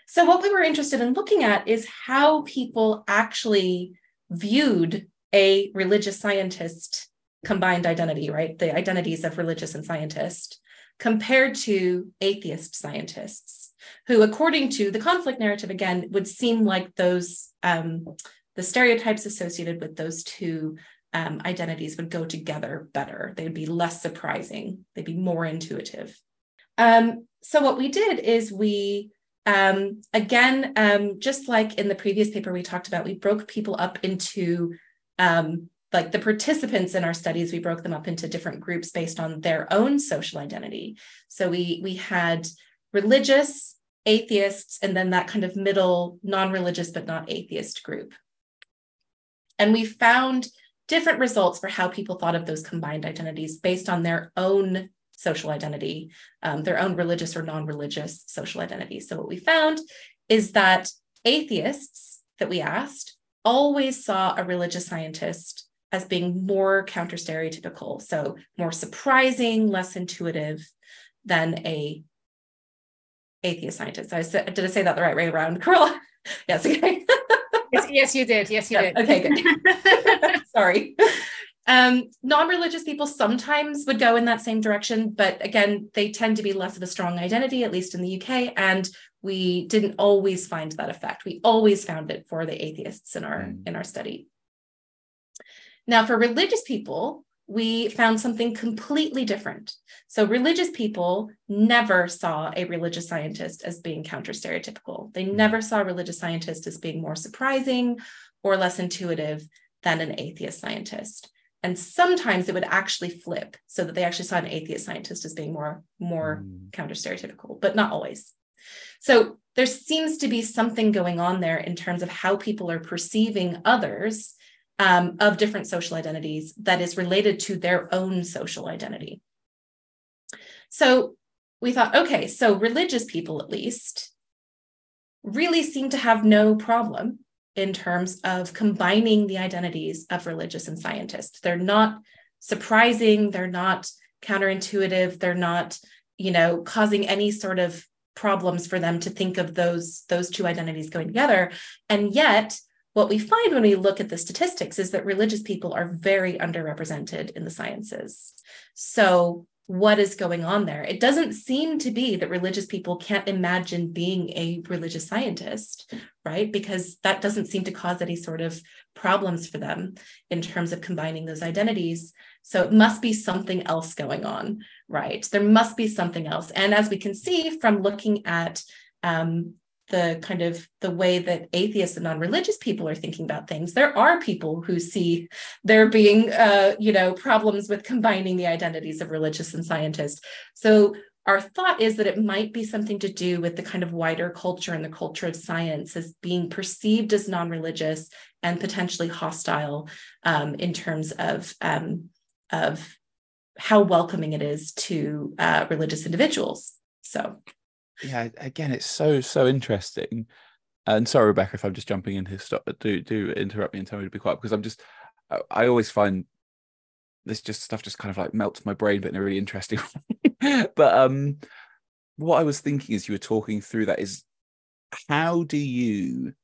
So what we were interested in looking at is how people actually viewed a religious scientist combined identity right? The identities of religious and scientist compared to atheist scientists who according to the conflict narrative again would seem like those um, the stereotypes associated with those two um, identities would go together better. They would be less surprising, they'd be more intuitive. Um, so, what we did is we, um, again, um, just like in the previous paper we talked about, we broke people up into um, like the participants in our studies, we broke them up into different groups based on their own social identity. So, we, we had religious, atheists, and then that kind of middle non religious but not atheist group. And we found different results for how people thought of those combined identities based on their own social identity, um, their own religious or non religious social identity. So, what we found is that atheists that we asked always saw a religious scientist as being more counter stereotypical, so more surprising, less intuitive than a atheist scientist. I said, did I say that the right way around, Carola? yes, okay yes, yes, you did. Yes, you yes. did. Okay, good. Sorry. Um, non-religious people sometimes would go in that same direction, but again, they tend to be less of a strong identity, at least in the UK. And we didn't always find that effect. We always found it for the atheists in our mm. in our study. Now, for religious people, we found something completely different. So, religious people never saw a religious scientist as being counter stereotypical. They hmm. never saw a religious scientist as being more surprising or less intuitive than an atheist scientist. And sometimes it would actually flip so that they actually saw an atheist scientist as being more, more mm. counter stereotypical, but not always. So, there seems to be something going on there in terms of how people are perceiving others um, of different social identities that is related to their own social identity. So we thought, okay, so religious people at least really seem to have no problem in terms of combining the identities of religious and scientists. They're not surprising, they're not counterintuitive, they're not, you know, causing any sort of problems for them to think of those those two identities going together. And yet what we find when we look at the statistics is that religious people are very underrepresented in the sciences. So, what is going on there? It doesn't seem to be that religious people can't imagine being a religious scientist, right? Because that doesn't seem to cause any sort of problems for them in terms of combining those identities. So, it must be something else going on, right? There must be something else. And as we can see from looking at um, the kind of the way that atheists and non-religious people are thinking about things there are people who see there being uh, you know problems with combining the identities of religious and scientist. So our thought is that it might be something to do with the kind of wider culture and the culture of science as being perceived as non-religious and potentially hostile um, in terms of um, of how welcoming it is to uh, religious individuals. So yeah, again, it's so so interesting. And sorry, Rebecca, if I'm just jumping in here, stop. Do do interrupt me and tell me to be quiet because I'm just. I, always find this just stuff just kind of like melts my brain, but in a really interesting way. but um, what I was thinking as you were talking through that is, how do you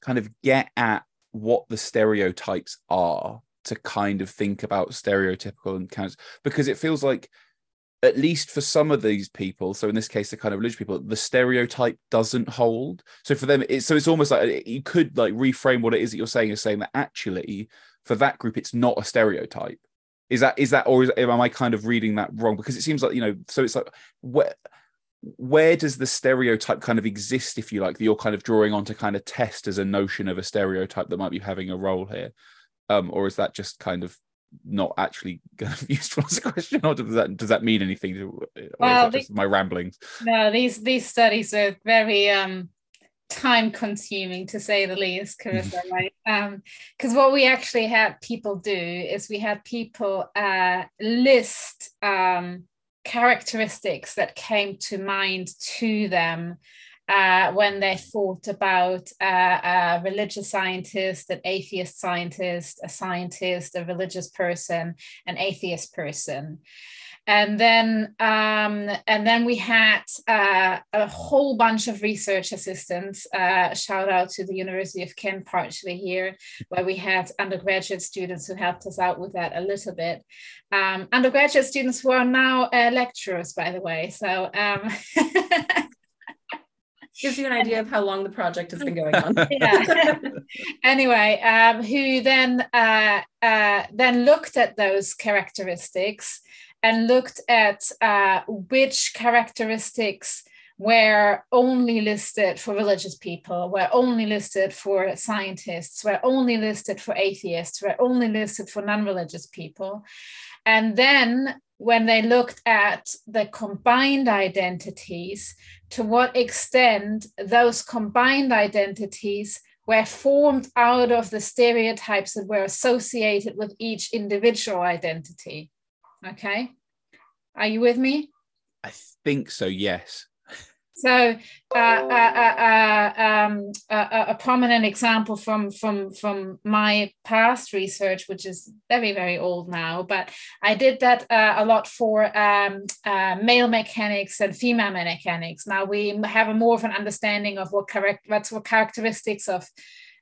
kind of get at what the stereotypes are to kind of think about stereotypical encounters because it feels like at least for some of these people, so in this case, the kind of religious people, the stereotype doesn't hold. So for them, it's so it's almost like you could like reframe what it is that you're saying is saying that actually for that group, it's not a stereotype. Is that is that or is, am I kind of reading that wrong? Because it seems like you know, so it's like where where does the stereotype kind of exist, if you like, that you're kind of drawing on to kind of test as a notion of a stereotype that might be having a role here, um, or is that just kind of not actually going to be useful as a question, or does that does that mean anything? To, well, the, my ramblings. No, these these studies are very um, time consuming to say the least, Carissa. right? Because um, what we actually had people do is we had people uh, list um, characteristics that came to mind to them uh, when they thought about uh, a religious scientist, an atheist scientist, a scientist, a religious person, an atheist person and then um, and then we had uh, a whole bunch of research assistants. Uh, shout out to the University of Kent partially here, where we had undergraduate students who helped us out with that a little bit. Um, undergraduate students who are now uh, lecturers, by the way. So. Um, gives you an idea of how long the project has been going on. yeah. anyway, um, who then uh, uh, then looked at those characteristics and looked at uh, which characteristics were only listed for religious people, were only listed for scientists, were only listed for atheists, were only listed for non religious people. And then when they looked at the combined identities, to what extent those combined identities were formed out of the stereotypes that were associated with each individual identity. Okay. Are you with me? I think so, yes. So, uh, uh, uh, uh um, a, prominent example from from from my past research, which is very very old now, but I did that uh, a lot for um, uh, male mechanics and female mechanics. Now we have a more of an understanding of what correct what's what characteristics of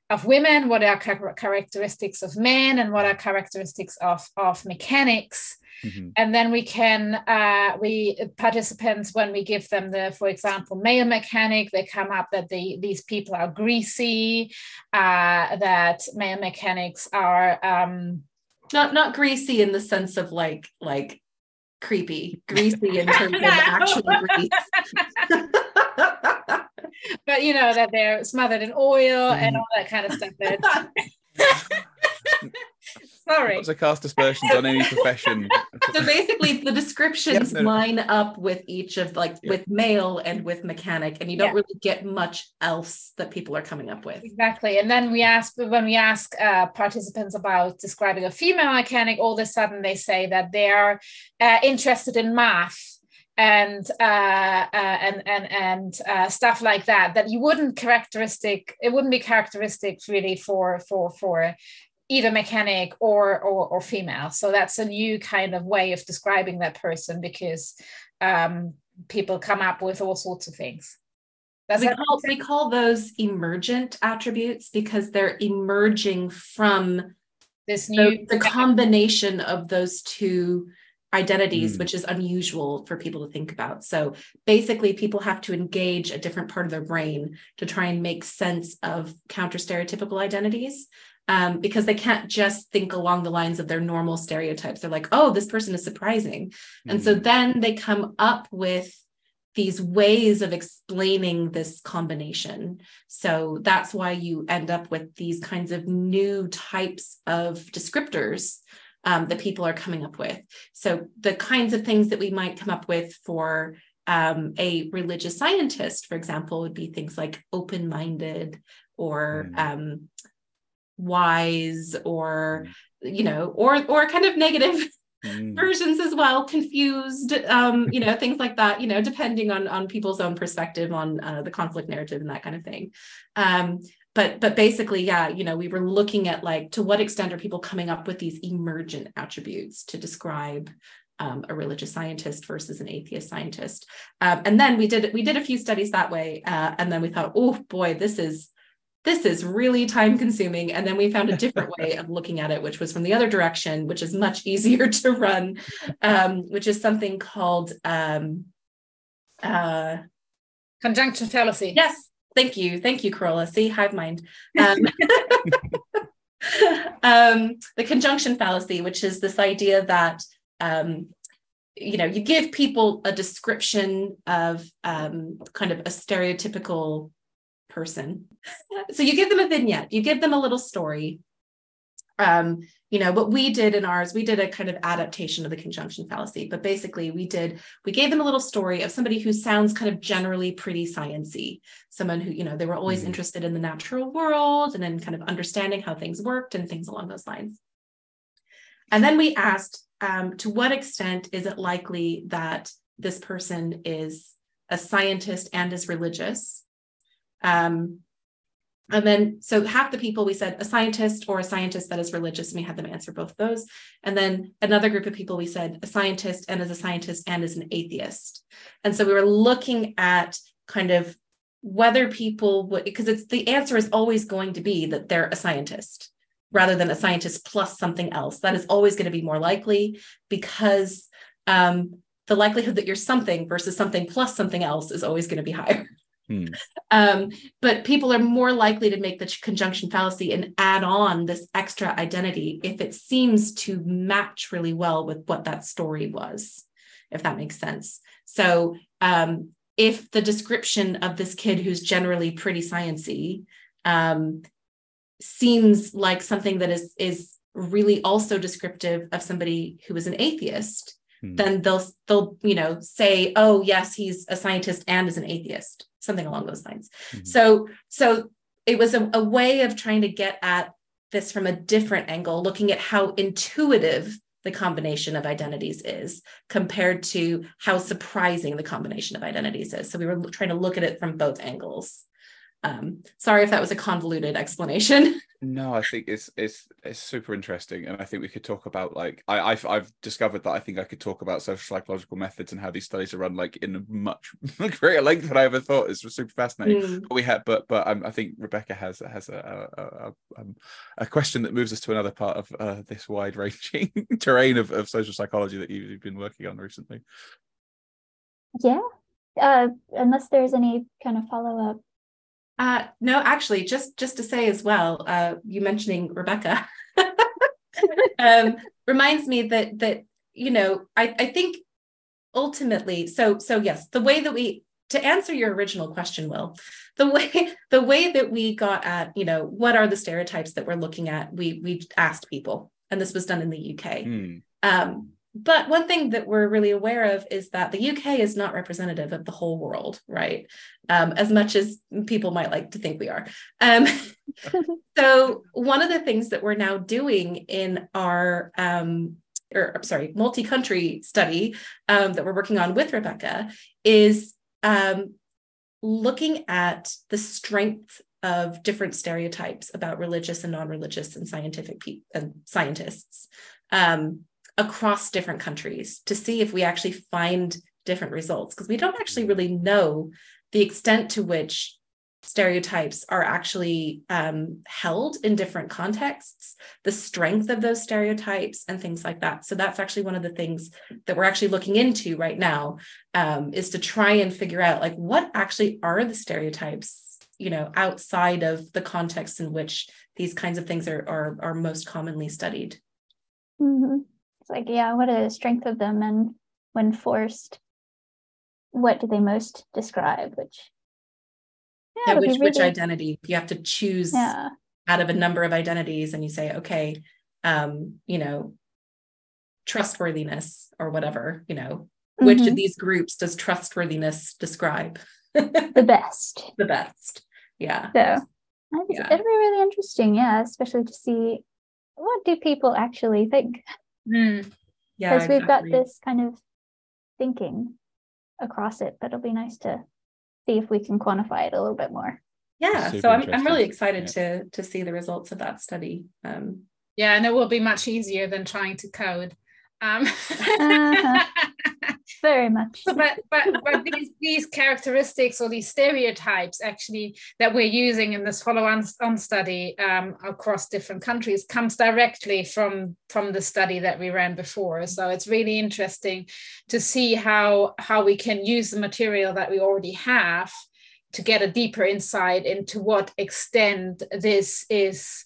of women, what are characteristics of men, and what are characteristics of of mechanics. Mm-hmm. And then we can, uh, we participants, when we give them the, for example, male mechanic, they come up that the, these people are greasy, uh, that male mechanics are. Um, not not greasy in the sense of like like creepy, greasy in terms of actual grease. but you know that they're smothered in oil and all that kind of stuff. Sorry. Not to cast aspersions on any profession. so basically, the descriptions no, no. line up with each of like yeah. with male and with mechanic, and you don't yeah. really get much else that people are coming up with. Exactly. And then we ask when we ask uh, participants about describing a female mechanic, all of a sudden they say that they are uh, interested in math and uh, uh, and and and uh, stuff like that that you wouldn't characteristic it wouldn't be characteristic really for for for either mechanic or, or, or female. So that's a new kind of way of describing that person because um, people come up with all sorts of things. we call, we call those emergent attributes because they're emerging from this new the, the combination of those two identities, mm. which is unusual for people to think about. So basically, people have to engage a different part of their brain to try and make sense of counter stereotypical identities um, because they can't just think along the lines of their normal stereotypes. They're like, oh, this person is surprising. Mm-hmm. And so mm. then they come up with these ways of explaining this combination. So that's why you end up with these kinds of new types of descriptors um, that people are coming up with. So the kinds of things that we might come up with for um, a religious scientist, for example, would be things like open minded or mm. um, wise or mm. you know or or kind of negative mm. versions as well confused um you know things like that you know depending on on people's own perspective on uh, the conflict narrative and that kind of thing um but but basically yeah you know we were looking at like to what extent are people coming up with these emergent attributes to describe um, a religious scientist versus an atheist scientist um, and then we did we did a few studies that way uh, and then we thought oh boy this is this is really time consuming. And then we found a different way of looking at it, which was from the other direction, which is much easier to run, um, which is something called um, uh, conjunction fallacy. Yes. Thank you. Thank you, Carola. See, hive mind. Um, um, the conjunction fallacy, which is this idea that um, you know you give people a description of um, kind of a stereotypical person. So you give them a vignette, you give them a little story. You know, what we did in ours, we did a kind of adaptation of the conjunction fallacy, but basically we did, we gave them a little story of somebody who sounds kind of generally pretty sciency, someone who, you know, they were always mm-hmm. interested in the natural world and in kind of understanding how things worked and things along those lines. And then we asked, um, to what extent is it likely that this person is a scientist and is religious? Um, and then, so half the people we said a scientist or a scientist that is religious, and we had them answer both those. And then another group of people we said a scientist and as a scientist and as an atheist. And so we were looking at kind of whether people would, because it's the answer is always going to be that they're a scientist rather than a scientist plus something else. That is always going to be more likely because um, the likelihood that you're something versus something plus something else is always going to be higher. Hmm. Um, but people are more likely to make the conjunction fallacy and add on this extra identity if it seems to match really well with what that story was, if that makes sense. So um, if the description of this kid who's generally pretty sciency um, seems like something that is is really also descriptive of somebody who is an atheist, hmm. then they'll they'll you know say, oh yes, he's a scientist and is an atheist something along those lines. Mm-hmm. So, so it was a, a way of trying to get at this from a different angle, looking at how intuitive the combination of identities is compared to how surprising the combination of identities is. So we were trying to look at it from both angles. Um, sorry if that was a convoluted explanation. No, I think it's it's it's super interesting, and I think we could talk about like I, I've I've discovered that I think I could talk about social psychological methods and how these studies are run like in a much greater length than I ever thought. It's super fascinating. Mm. But we had, but but um, I think Rebecca has has a a, a, um, a, question that moves us to another part of uh, this wide ranging terrain of, of social psychology that you've been working on recently. Yeah, uh, unless there's any kind of follow up uh, no, actually, just just to say as well, uh, you mentioning Rebecca um, reminds me that that you know I, I think ultimately so so yes the way that we to answer your original question will the way the way that we got at you know what are the stereotypes that we're looking at we we asked people and this was done in the uk mm. um, but one thing that we're really aware of is that the UK is not representative of the whole world, right? Um, as much as people might like to think we are. Um, so, one of the things that we're now doing in our um, or I'm sorry, multi-country study um, that we're working on with Rebecca is um, looking at the strength of different stereotypes about religious and non-religious and scientific pe- and scientists. Um, across different countries to see if we actually find different results because we don't actually really know the extent to which stereotypes are actually um, held in different contexts, the strength of those stereotypes, and things like that. So that's actually one of the things that we're actually looking into right now um, is to try and figure out like what actually are the stereotypes, you know, outside of the context in which these kinds of things are are, are most commonly studied. Mm-hmm like, yeah, what are the strength of them? And when forced, what do they most describe? Which, yeah, yeah which, really... which identity? You have to choose yeah. out of a number of identities and you say, okay, um, you know, trustworthiness or whatever, you know, mm-hmm. which of mm-hmm. these groups does trustworthiness describe? the best. The best. Yeah. So yeah. it'd be really interesting, yeah, especially to see what do people actually think Mm. Yeah, because we've got this kind of thinking across it, but it'll be nice to see if we can quantify it a little bit more. Yeah, Super so I'm I'm really excited yeah. to to see the results of that study. Um, yeah, and it will be much easier than trying to code. Um, uh-huh. very much. But but but these these characteristics or these stereotypes actually that we're using in this follow-on on study um, across different countries comes directly from from the study that we ran before. So it's really interesting to see how how we can use the material that we already have to get a deeper insight into what extent this is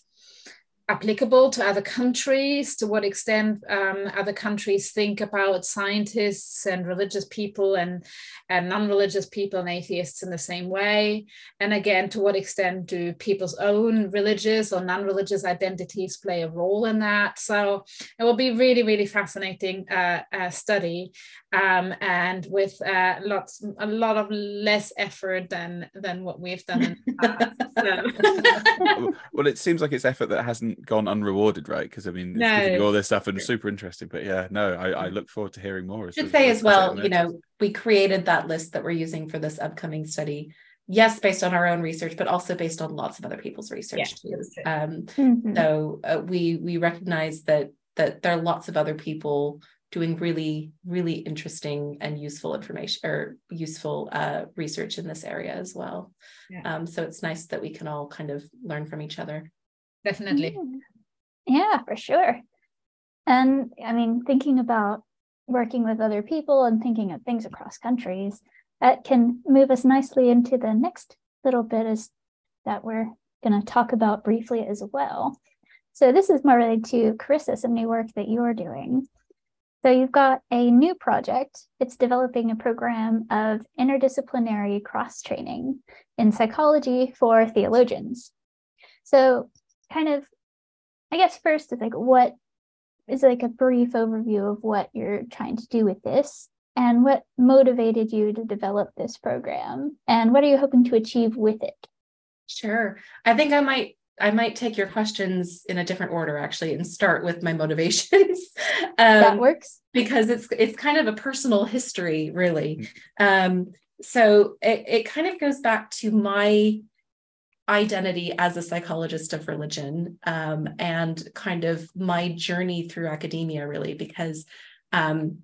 applicable to other countries, to what extent um, other countries think about scientists and religious people and, and non religious people and atheists in the same way. And again, to what extent do people's own religious or non religious identities play a role in that? So it will be really, really fascinating uh, uh, study um, and with uh, lots, a lot of less effort than, than what we've done in the past. So. well, it seems like it's effort that hasn't gone unrewarded, right? Because I mean, it's no. giving you all this stuff and super interesting. But yeah, no, I, I look forward to hearing more. I should say as well, you know, we created that list that we're using for this upcoming study yes, based on our own research, but also based on lots of other people's research Yeah, too. that's true. Um, Mhm. so uh, we we recognize that that there are lots of other people doing really really interesting and useful information or useful uh, research in this area as well. Yeah. Um, so it's nice that we can all kind of learn from each other. Definitely. Yeah. Yeah, for sure. And I mean, thinking about working with other people and thinking of things across countries, that can move us nicely into the next little bit is that we're going to talk about briefly as well. So this is more related to Carissa, some new work that you're doing. So you've got a new project. It's developing a program of interdisciplinary cross training in psychology for theologians. So kind of I guess first is like what is like a brief overview of what you're trying to do with this and what motivated you to develop this program and what are you hoping to achieve with it? Sure. I think I might I might take your questions in a different order actually and start with my motivations. that um, works. because it's it's kind of a personal history really. Um, so it, it kind of goes back to my identity as a psychologist of religion um, and kind of my journey through academia really because um,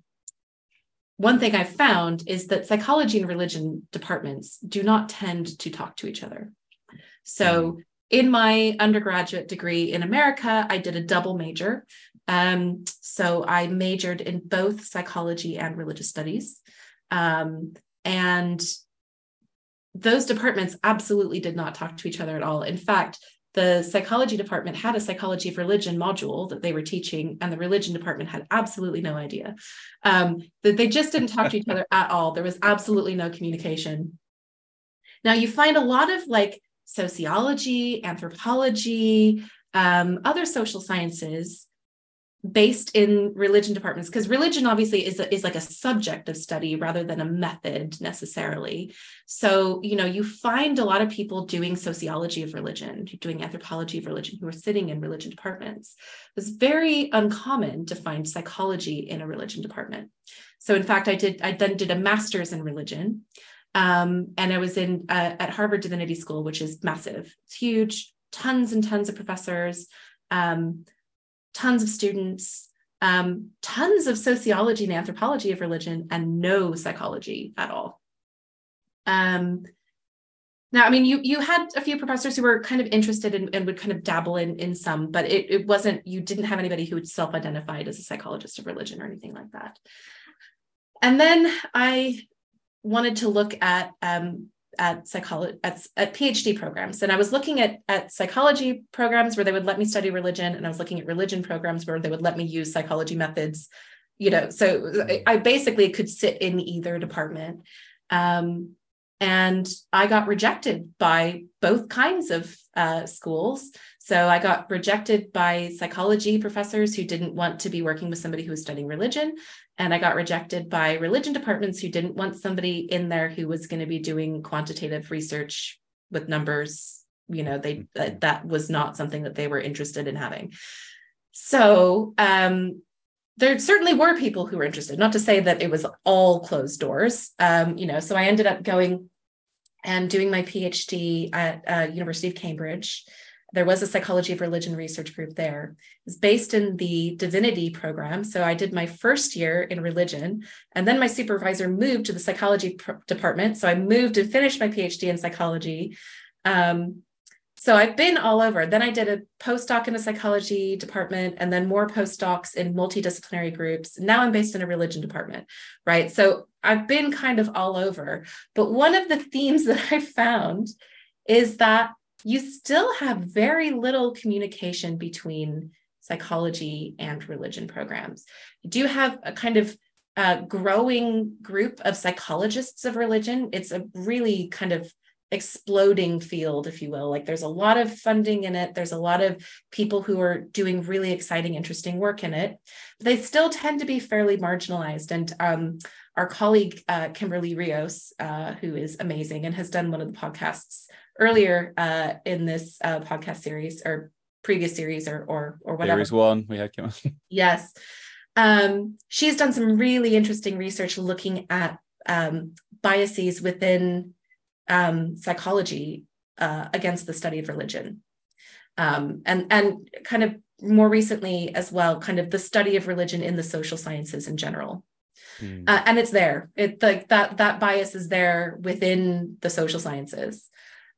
one thing I've found is that psychology and religion departments do not tend to talk to each other. So, in my undergraduate degree in America, I did a double major. Um, so, I majored in both psychology and religious studies. Um, and those departments absolutely did not talk to each other at all. In fact, the psychology department had a psychology of religion module that they were teaching, and the religion department had absolutely no idea. Um, that they just didn't talk to each other at all. There was absolutely no communication. Now, you find a lot of like sociology, anthropology, um, other social sciences based in religion departments because religion obviously is, a, is like a subject of study rather than a method necessarily. So you know you find a lot of people doing sociology of religion doing anthropology of religion who are sitting in religion departments. It's very uncommon to find psychology in a religion department. So in fact i did i then did a master's in religion um, and i was in uh, at harvard divinity school which is massive it's huge tons and tons of professors um, tons of students, um, tons of sociology and anthropology of religion, and no psychology at all. Um, now, I mean, you you had a few professors who were kind of interested in, and would kind of dabble in in some, but it, it wasn't. You didn't have anybody who self-identified as a psychologist of religion or anything like that. And then I wanted to look at um, at psychology at, at phd programs. And i was looking at at psychology programs where they would let me study religion and i was looking at religion programs where they would let me use psychology methods you know. So i basically could sit in either department. Um, and i got rejected by both kinds of uh, schools so i got rejected by psychology professors who didn't want to be working with somebody who was studying religion and I got rejected by religion departments who didn't want somebody in there who was going to be doing quantitative research with numbers. You know, they that, that was not something that they were interested in having. So um, there certainly were people who were interested. Not to say that it was all closed doors. Um, you know, so I ended up going and doing my PhD at uh, University of Cambridge there was a psychology of religion research group there. It's based in the divinity program. So I did my first year in religion, and then my supervisor moved to the psychology pr- department. So I moved and finished my PhD in psychology. Um, so I've been all over. Then I did a postdoc in the psychology department, and then more postdocs in multidisciplinary groups. Now I'm based in a religion department, right? So I've been kind of all over. But one of the themes that I found is that you still have very little communication between psychology and religion programs. You do have a kind of uh, growing group of psychologists of religion. It's a really kind of exploding field, if you will. Like there's a lot of funding in it, there's a lot of people who are doing really exciting, interesting work in it. But they still tend to be fairly marginalized. And um, our colleague, uh, Kimberly Rios, uh, who is amazing and has done one of the podcasts earlier uh, in this uh, podcast series or previous series or or or whatever. Series one, we had Kim. yes, um, she's done some really interesting research looking at um, biases within um, psychology uh, against the study of religion. Um, and, and kind of more recently as well, kind of the study of religion in the social sciences in general. Mm. Uh, and it's there. It like that that bias is there within the social sciences.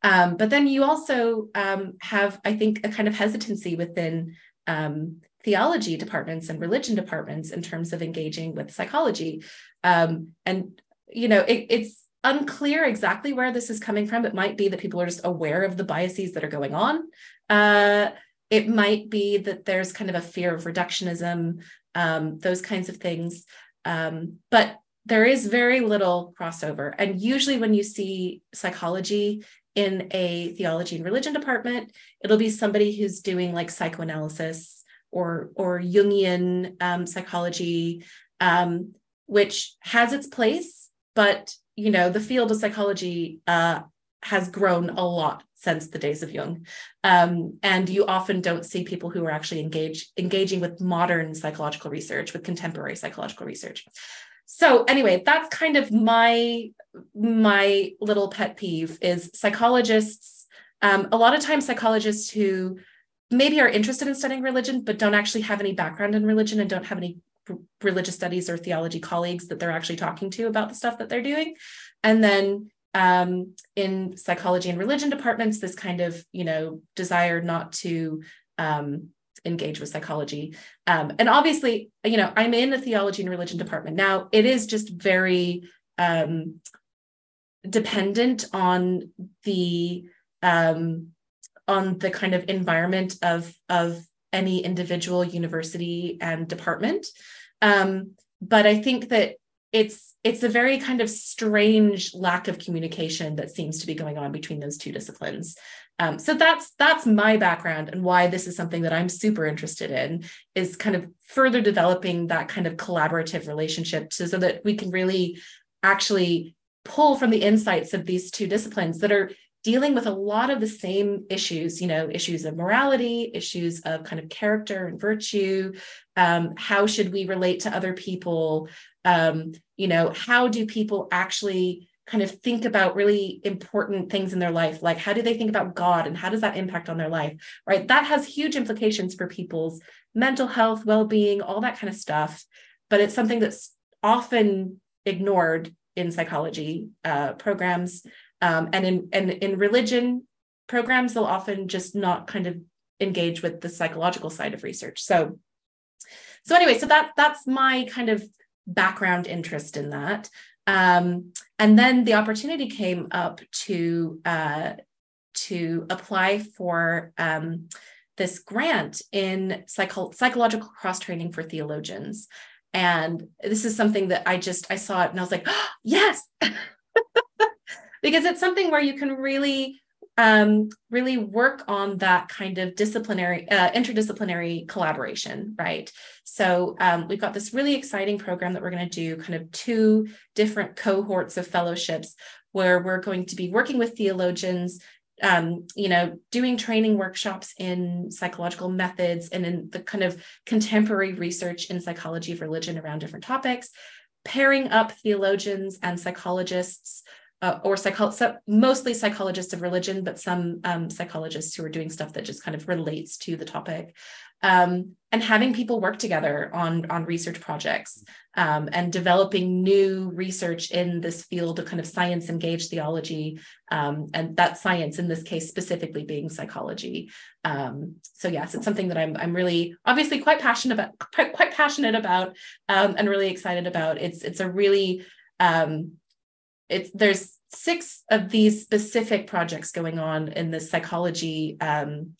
Um, but then you also um, have, I think, a kind of hesitancy within um, theology departments and religion departments in terms of engaging with psychology. Um, and you know, it, it's unclear exactly where this is coming from. It might be that people are just aware of the biases that are going on. Uh, it might be that there's kind of a fear of reductionism, um, those kinds of things. Um, but there is very little crossover. And usually, when you see psychology in a theology and religion department, it'll be somebody who's doing like psychoanalysis or or Jungian um, psychology, um, which has its place, but you know the field of psychology uh, has grown a lot since the days of Jung, um, and you often don't see people who are actually engaged engaging with modern psychological research, with contemporary psychological research. So anyway, that's kind of my my little pet peeve is psychologists. Um, a lot of times, psychologists who maybe are interested in studying religion but don't actually have any background in religion and don't have any religious studies or theology colleagues that they're actually talking to about the stuff that they're doing and then um, in psychology and religion departments this kind of you know desire not to um, engage with psychology um, and obviously you know i'm in the theology and religion department now it is just very um, dependent on the um, on the kind of environment of of any individual university and department. Um, but I think that it's it's a very kind of strange lack of communication that seems to be going on between those two disciplines. Um, so that's that's my background and why this is something that I'm super interested in is kind of further developing that kind of collaborative relationship so, so that we can really actually pull from the insights of these two disciplines that are dealing with a lot of the same issues, you know, issues of morality, issues of kind of character and virtue. Um, how should we relate to other people? Um, you know, how do people actually kind of think about really important things in their life? Like, how do they think about God and how does that impact on their life? Right. That has huge implications for people's mental health, well being, all that kind of stuff. But it's something that's often ignored in psychology uh, programs um, and in and in religion programs they'll often just not kind of engage with the psychological side of research. So so anyway so that that's my kind of background interest in that. Um, and then the opportunity came up to uh, to apply for um, this grant in psycho- psychological cross training for theologians. And this is something that i just i saw it and i was like oh, yes because it's something where you can really um, really work on that kind of disciplinary, uh, interdisciplinary collaboration, right? So um, we've got this really exciting program that we're going to do, kind of two different cohorts of fellowships where we're going to be working with theologians, um, you know, doing training workshops in psychological methods and in the kind of contemporary research in psychology of religion around different topics, pairing up theologians and psychologists uh, or psycho- mostly psychologists of religion, but some um, psychologists who are doing stuff that just kind of relates to the topic, um, and having people work together on on research projects um, and developing new research in this field of kind of science engaged theology, um, and that science in this case specifically being psychology. Um, so yes, it's something that I'm I'm really obviously quite passionate about, quite, quite passionate about, um, and really excited about. It's it's a really um, it's there's six of these specific projects going on in the psychology um,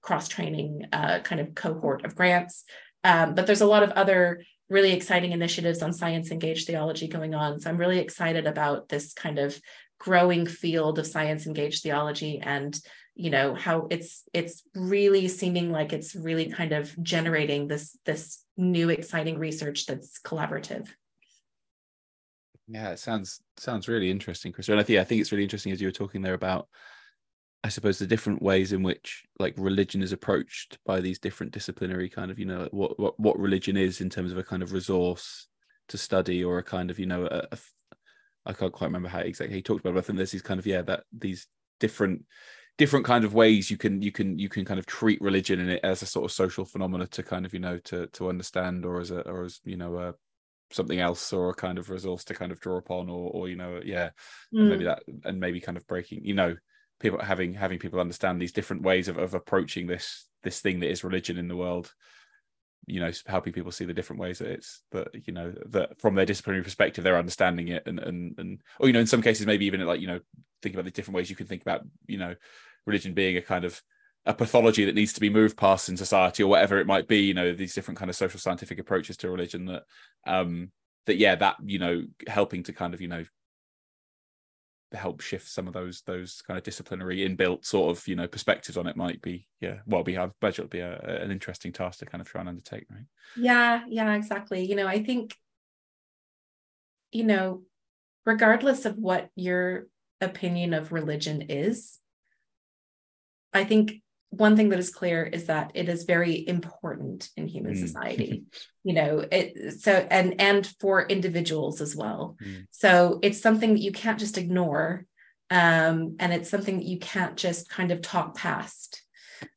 cross training uh, kind of cohort of grants. Um, but there's a lot of other really exciting initiatives on science engaged theology going on. So I'm really excited about this kind of growing field of science engaged theology and you know how it's it's really seeming like it's really kind of generating this this new exciting research that's collaborative yeah, it sounds sounds really interesting, Carissa. And I think I think it's really interesting as you were talking there about, I suppose, the different ways in which like religion is approached by these different disciplinary kind of you know what what what religion is in terms of a kind of resource to study or a kind of you know a I can't quite remember how exactly he talked about. It, but I think there's these kind of yeah that these different different kind of ways you can you can you can kind of treat religion in it as a sort of social phenomena to kind of you know to to understand or as a or as you know a something else or a kind of resource to kind of draw upon or or you know yeah mm. maybe that and maybe kind of breaking you know people having having people understand these different ways of, of approaching this this thing that is religion in the world you know helping people see the different ways that it's that you know that from their disciplinary perspective they're understanding it and and and or you know in some cases maybe even like you know think about the different ways you can think about you know religion being a kind of a pathology that needs to be moved past in society or whatever it might be you know these different kind of social scientific approaches to religion that um that yeah that you know helping to kind of you know help shift some of those those kind of disciplinary inbuilt sort of you know perspectives on it might be yeah well be i bet it'll be a, an interesting task to kind of try and undertake right? Yeah yeah exactly. You know i think you know regardless of what your opinion of religion is i think one thing that is clear is that it is very important in human mm. society you know it so and and for individuals as well mm. so it's something that you can't just ignore um, and it's something that you can't just kind of talk past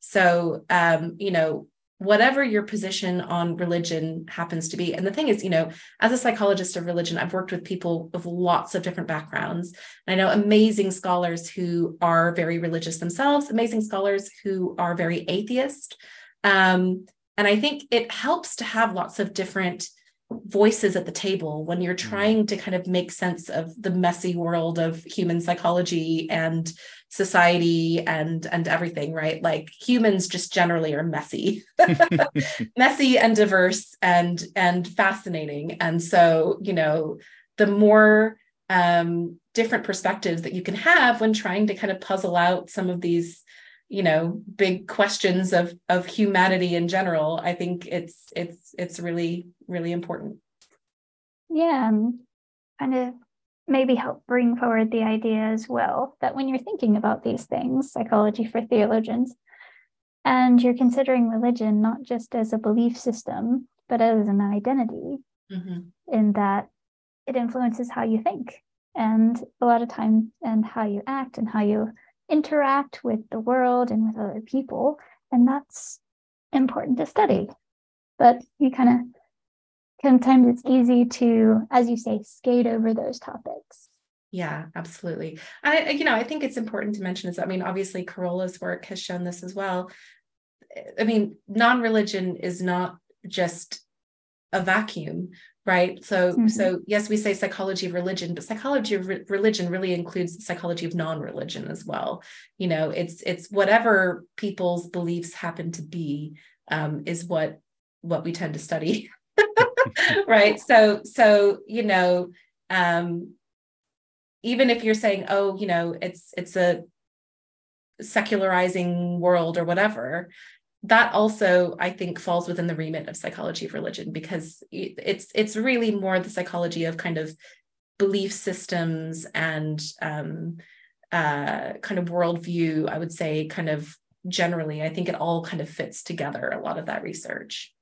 so um, you know whatever your position on religion happens to be. And the thing is, you know, as a psychologist of religion, I've worked with people of lots of different backgrounds. I know amazing scholars who are very religious themselves, amazing scholars who are very atheist. Um, and I think it helps to have lots of different voices at the table when you're mm. trying to kind of make sense of the messy world of human psychology and society and and everything right? Like humans just generally are messy. Messy and diverse and and fascinating. And so you know the more um different perspectives that you can have when trying to kind of puzzle out some of these you know big questions of of humanity in general i think it's it's it's really really important yeah and kind of maybe help bring forward the idea as well that when you're thinking about these things psychology for theologians and you're considering religion not just as a belief system but as an identity mm-hmm. in that it influences how you think and a lot of times and how you act and how you interact with the world and with other people. And that's important to study. But you kind of sometimes it's easy to, as you say, skate over those topics. Yeah, absolutely. I, you know, I think it's important to mention is, I mean, obviously Carola's work has shown this as well. I mean, non-religion is not just a vacuum, right so mm-hmm. so yes we say psychology of religion but psychology of re- religion really includes the psychology of non-religion as well you know it's it's whatever people's beliefs happen to be um, is what what we tend to study right. So so you know um even if you're saying oh you know it's it's a secularizing world or whatever that also i think falls within the remit of psychology of religion because it's it's really more the psychology of kind of belief systems and um, uh, kind of worldview i would say kind of generally. I think it all kind of fits together a lot of that research.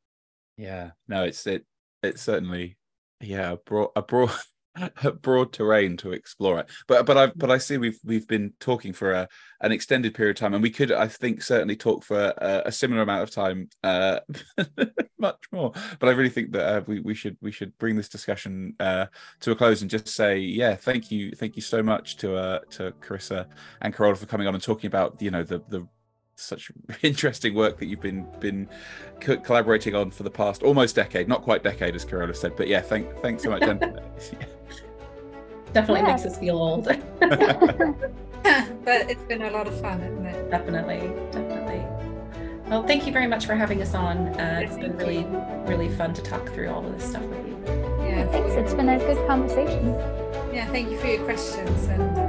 Yeah. No it's it it's certainly yeah a broad a broad broad terrain to explore it. But but I but I see we've we've been talking for a, an extended period of time, and we could I think certainly talk for a, a similar amount of time, uh, much more. But I really think that uh, we we should we should bring this discussion uh, to a close and just say yeah, thank you thank you so much to uh, to Carissa and Carola for coming on and talking about you know the the such interesting work that you've been been co- collaborating on for the past almost decade, not quite decade as Carola said, but yeah, thank thanks so much. Definitely yeah. makes us feel old. but it's been a lot of fun, isn't it? Definitely, definitely. Well, thank you very much for having us on. Uh, it's been really, really fun to talk through all of this stuff with you. Yeah, thanks. It's been a good conversation. Yeah, thank you for your questions and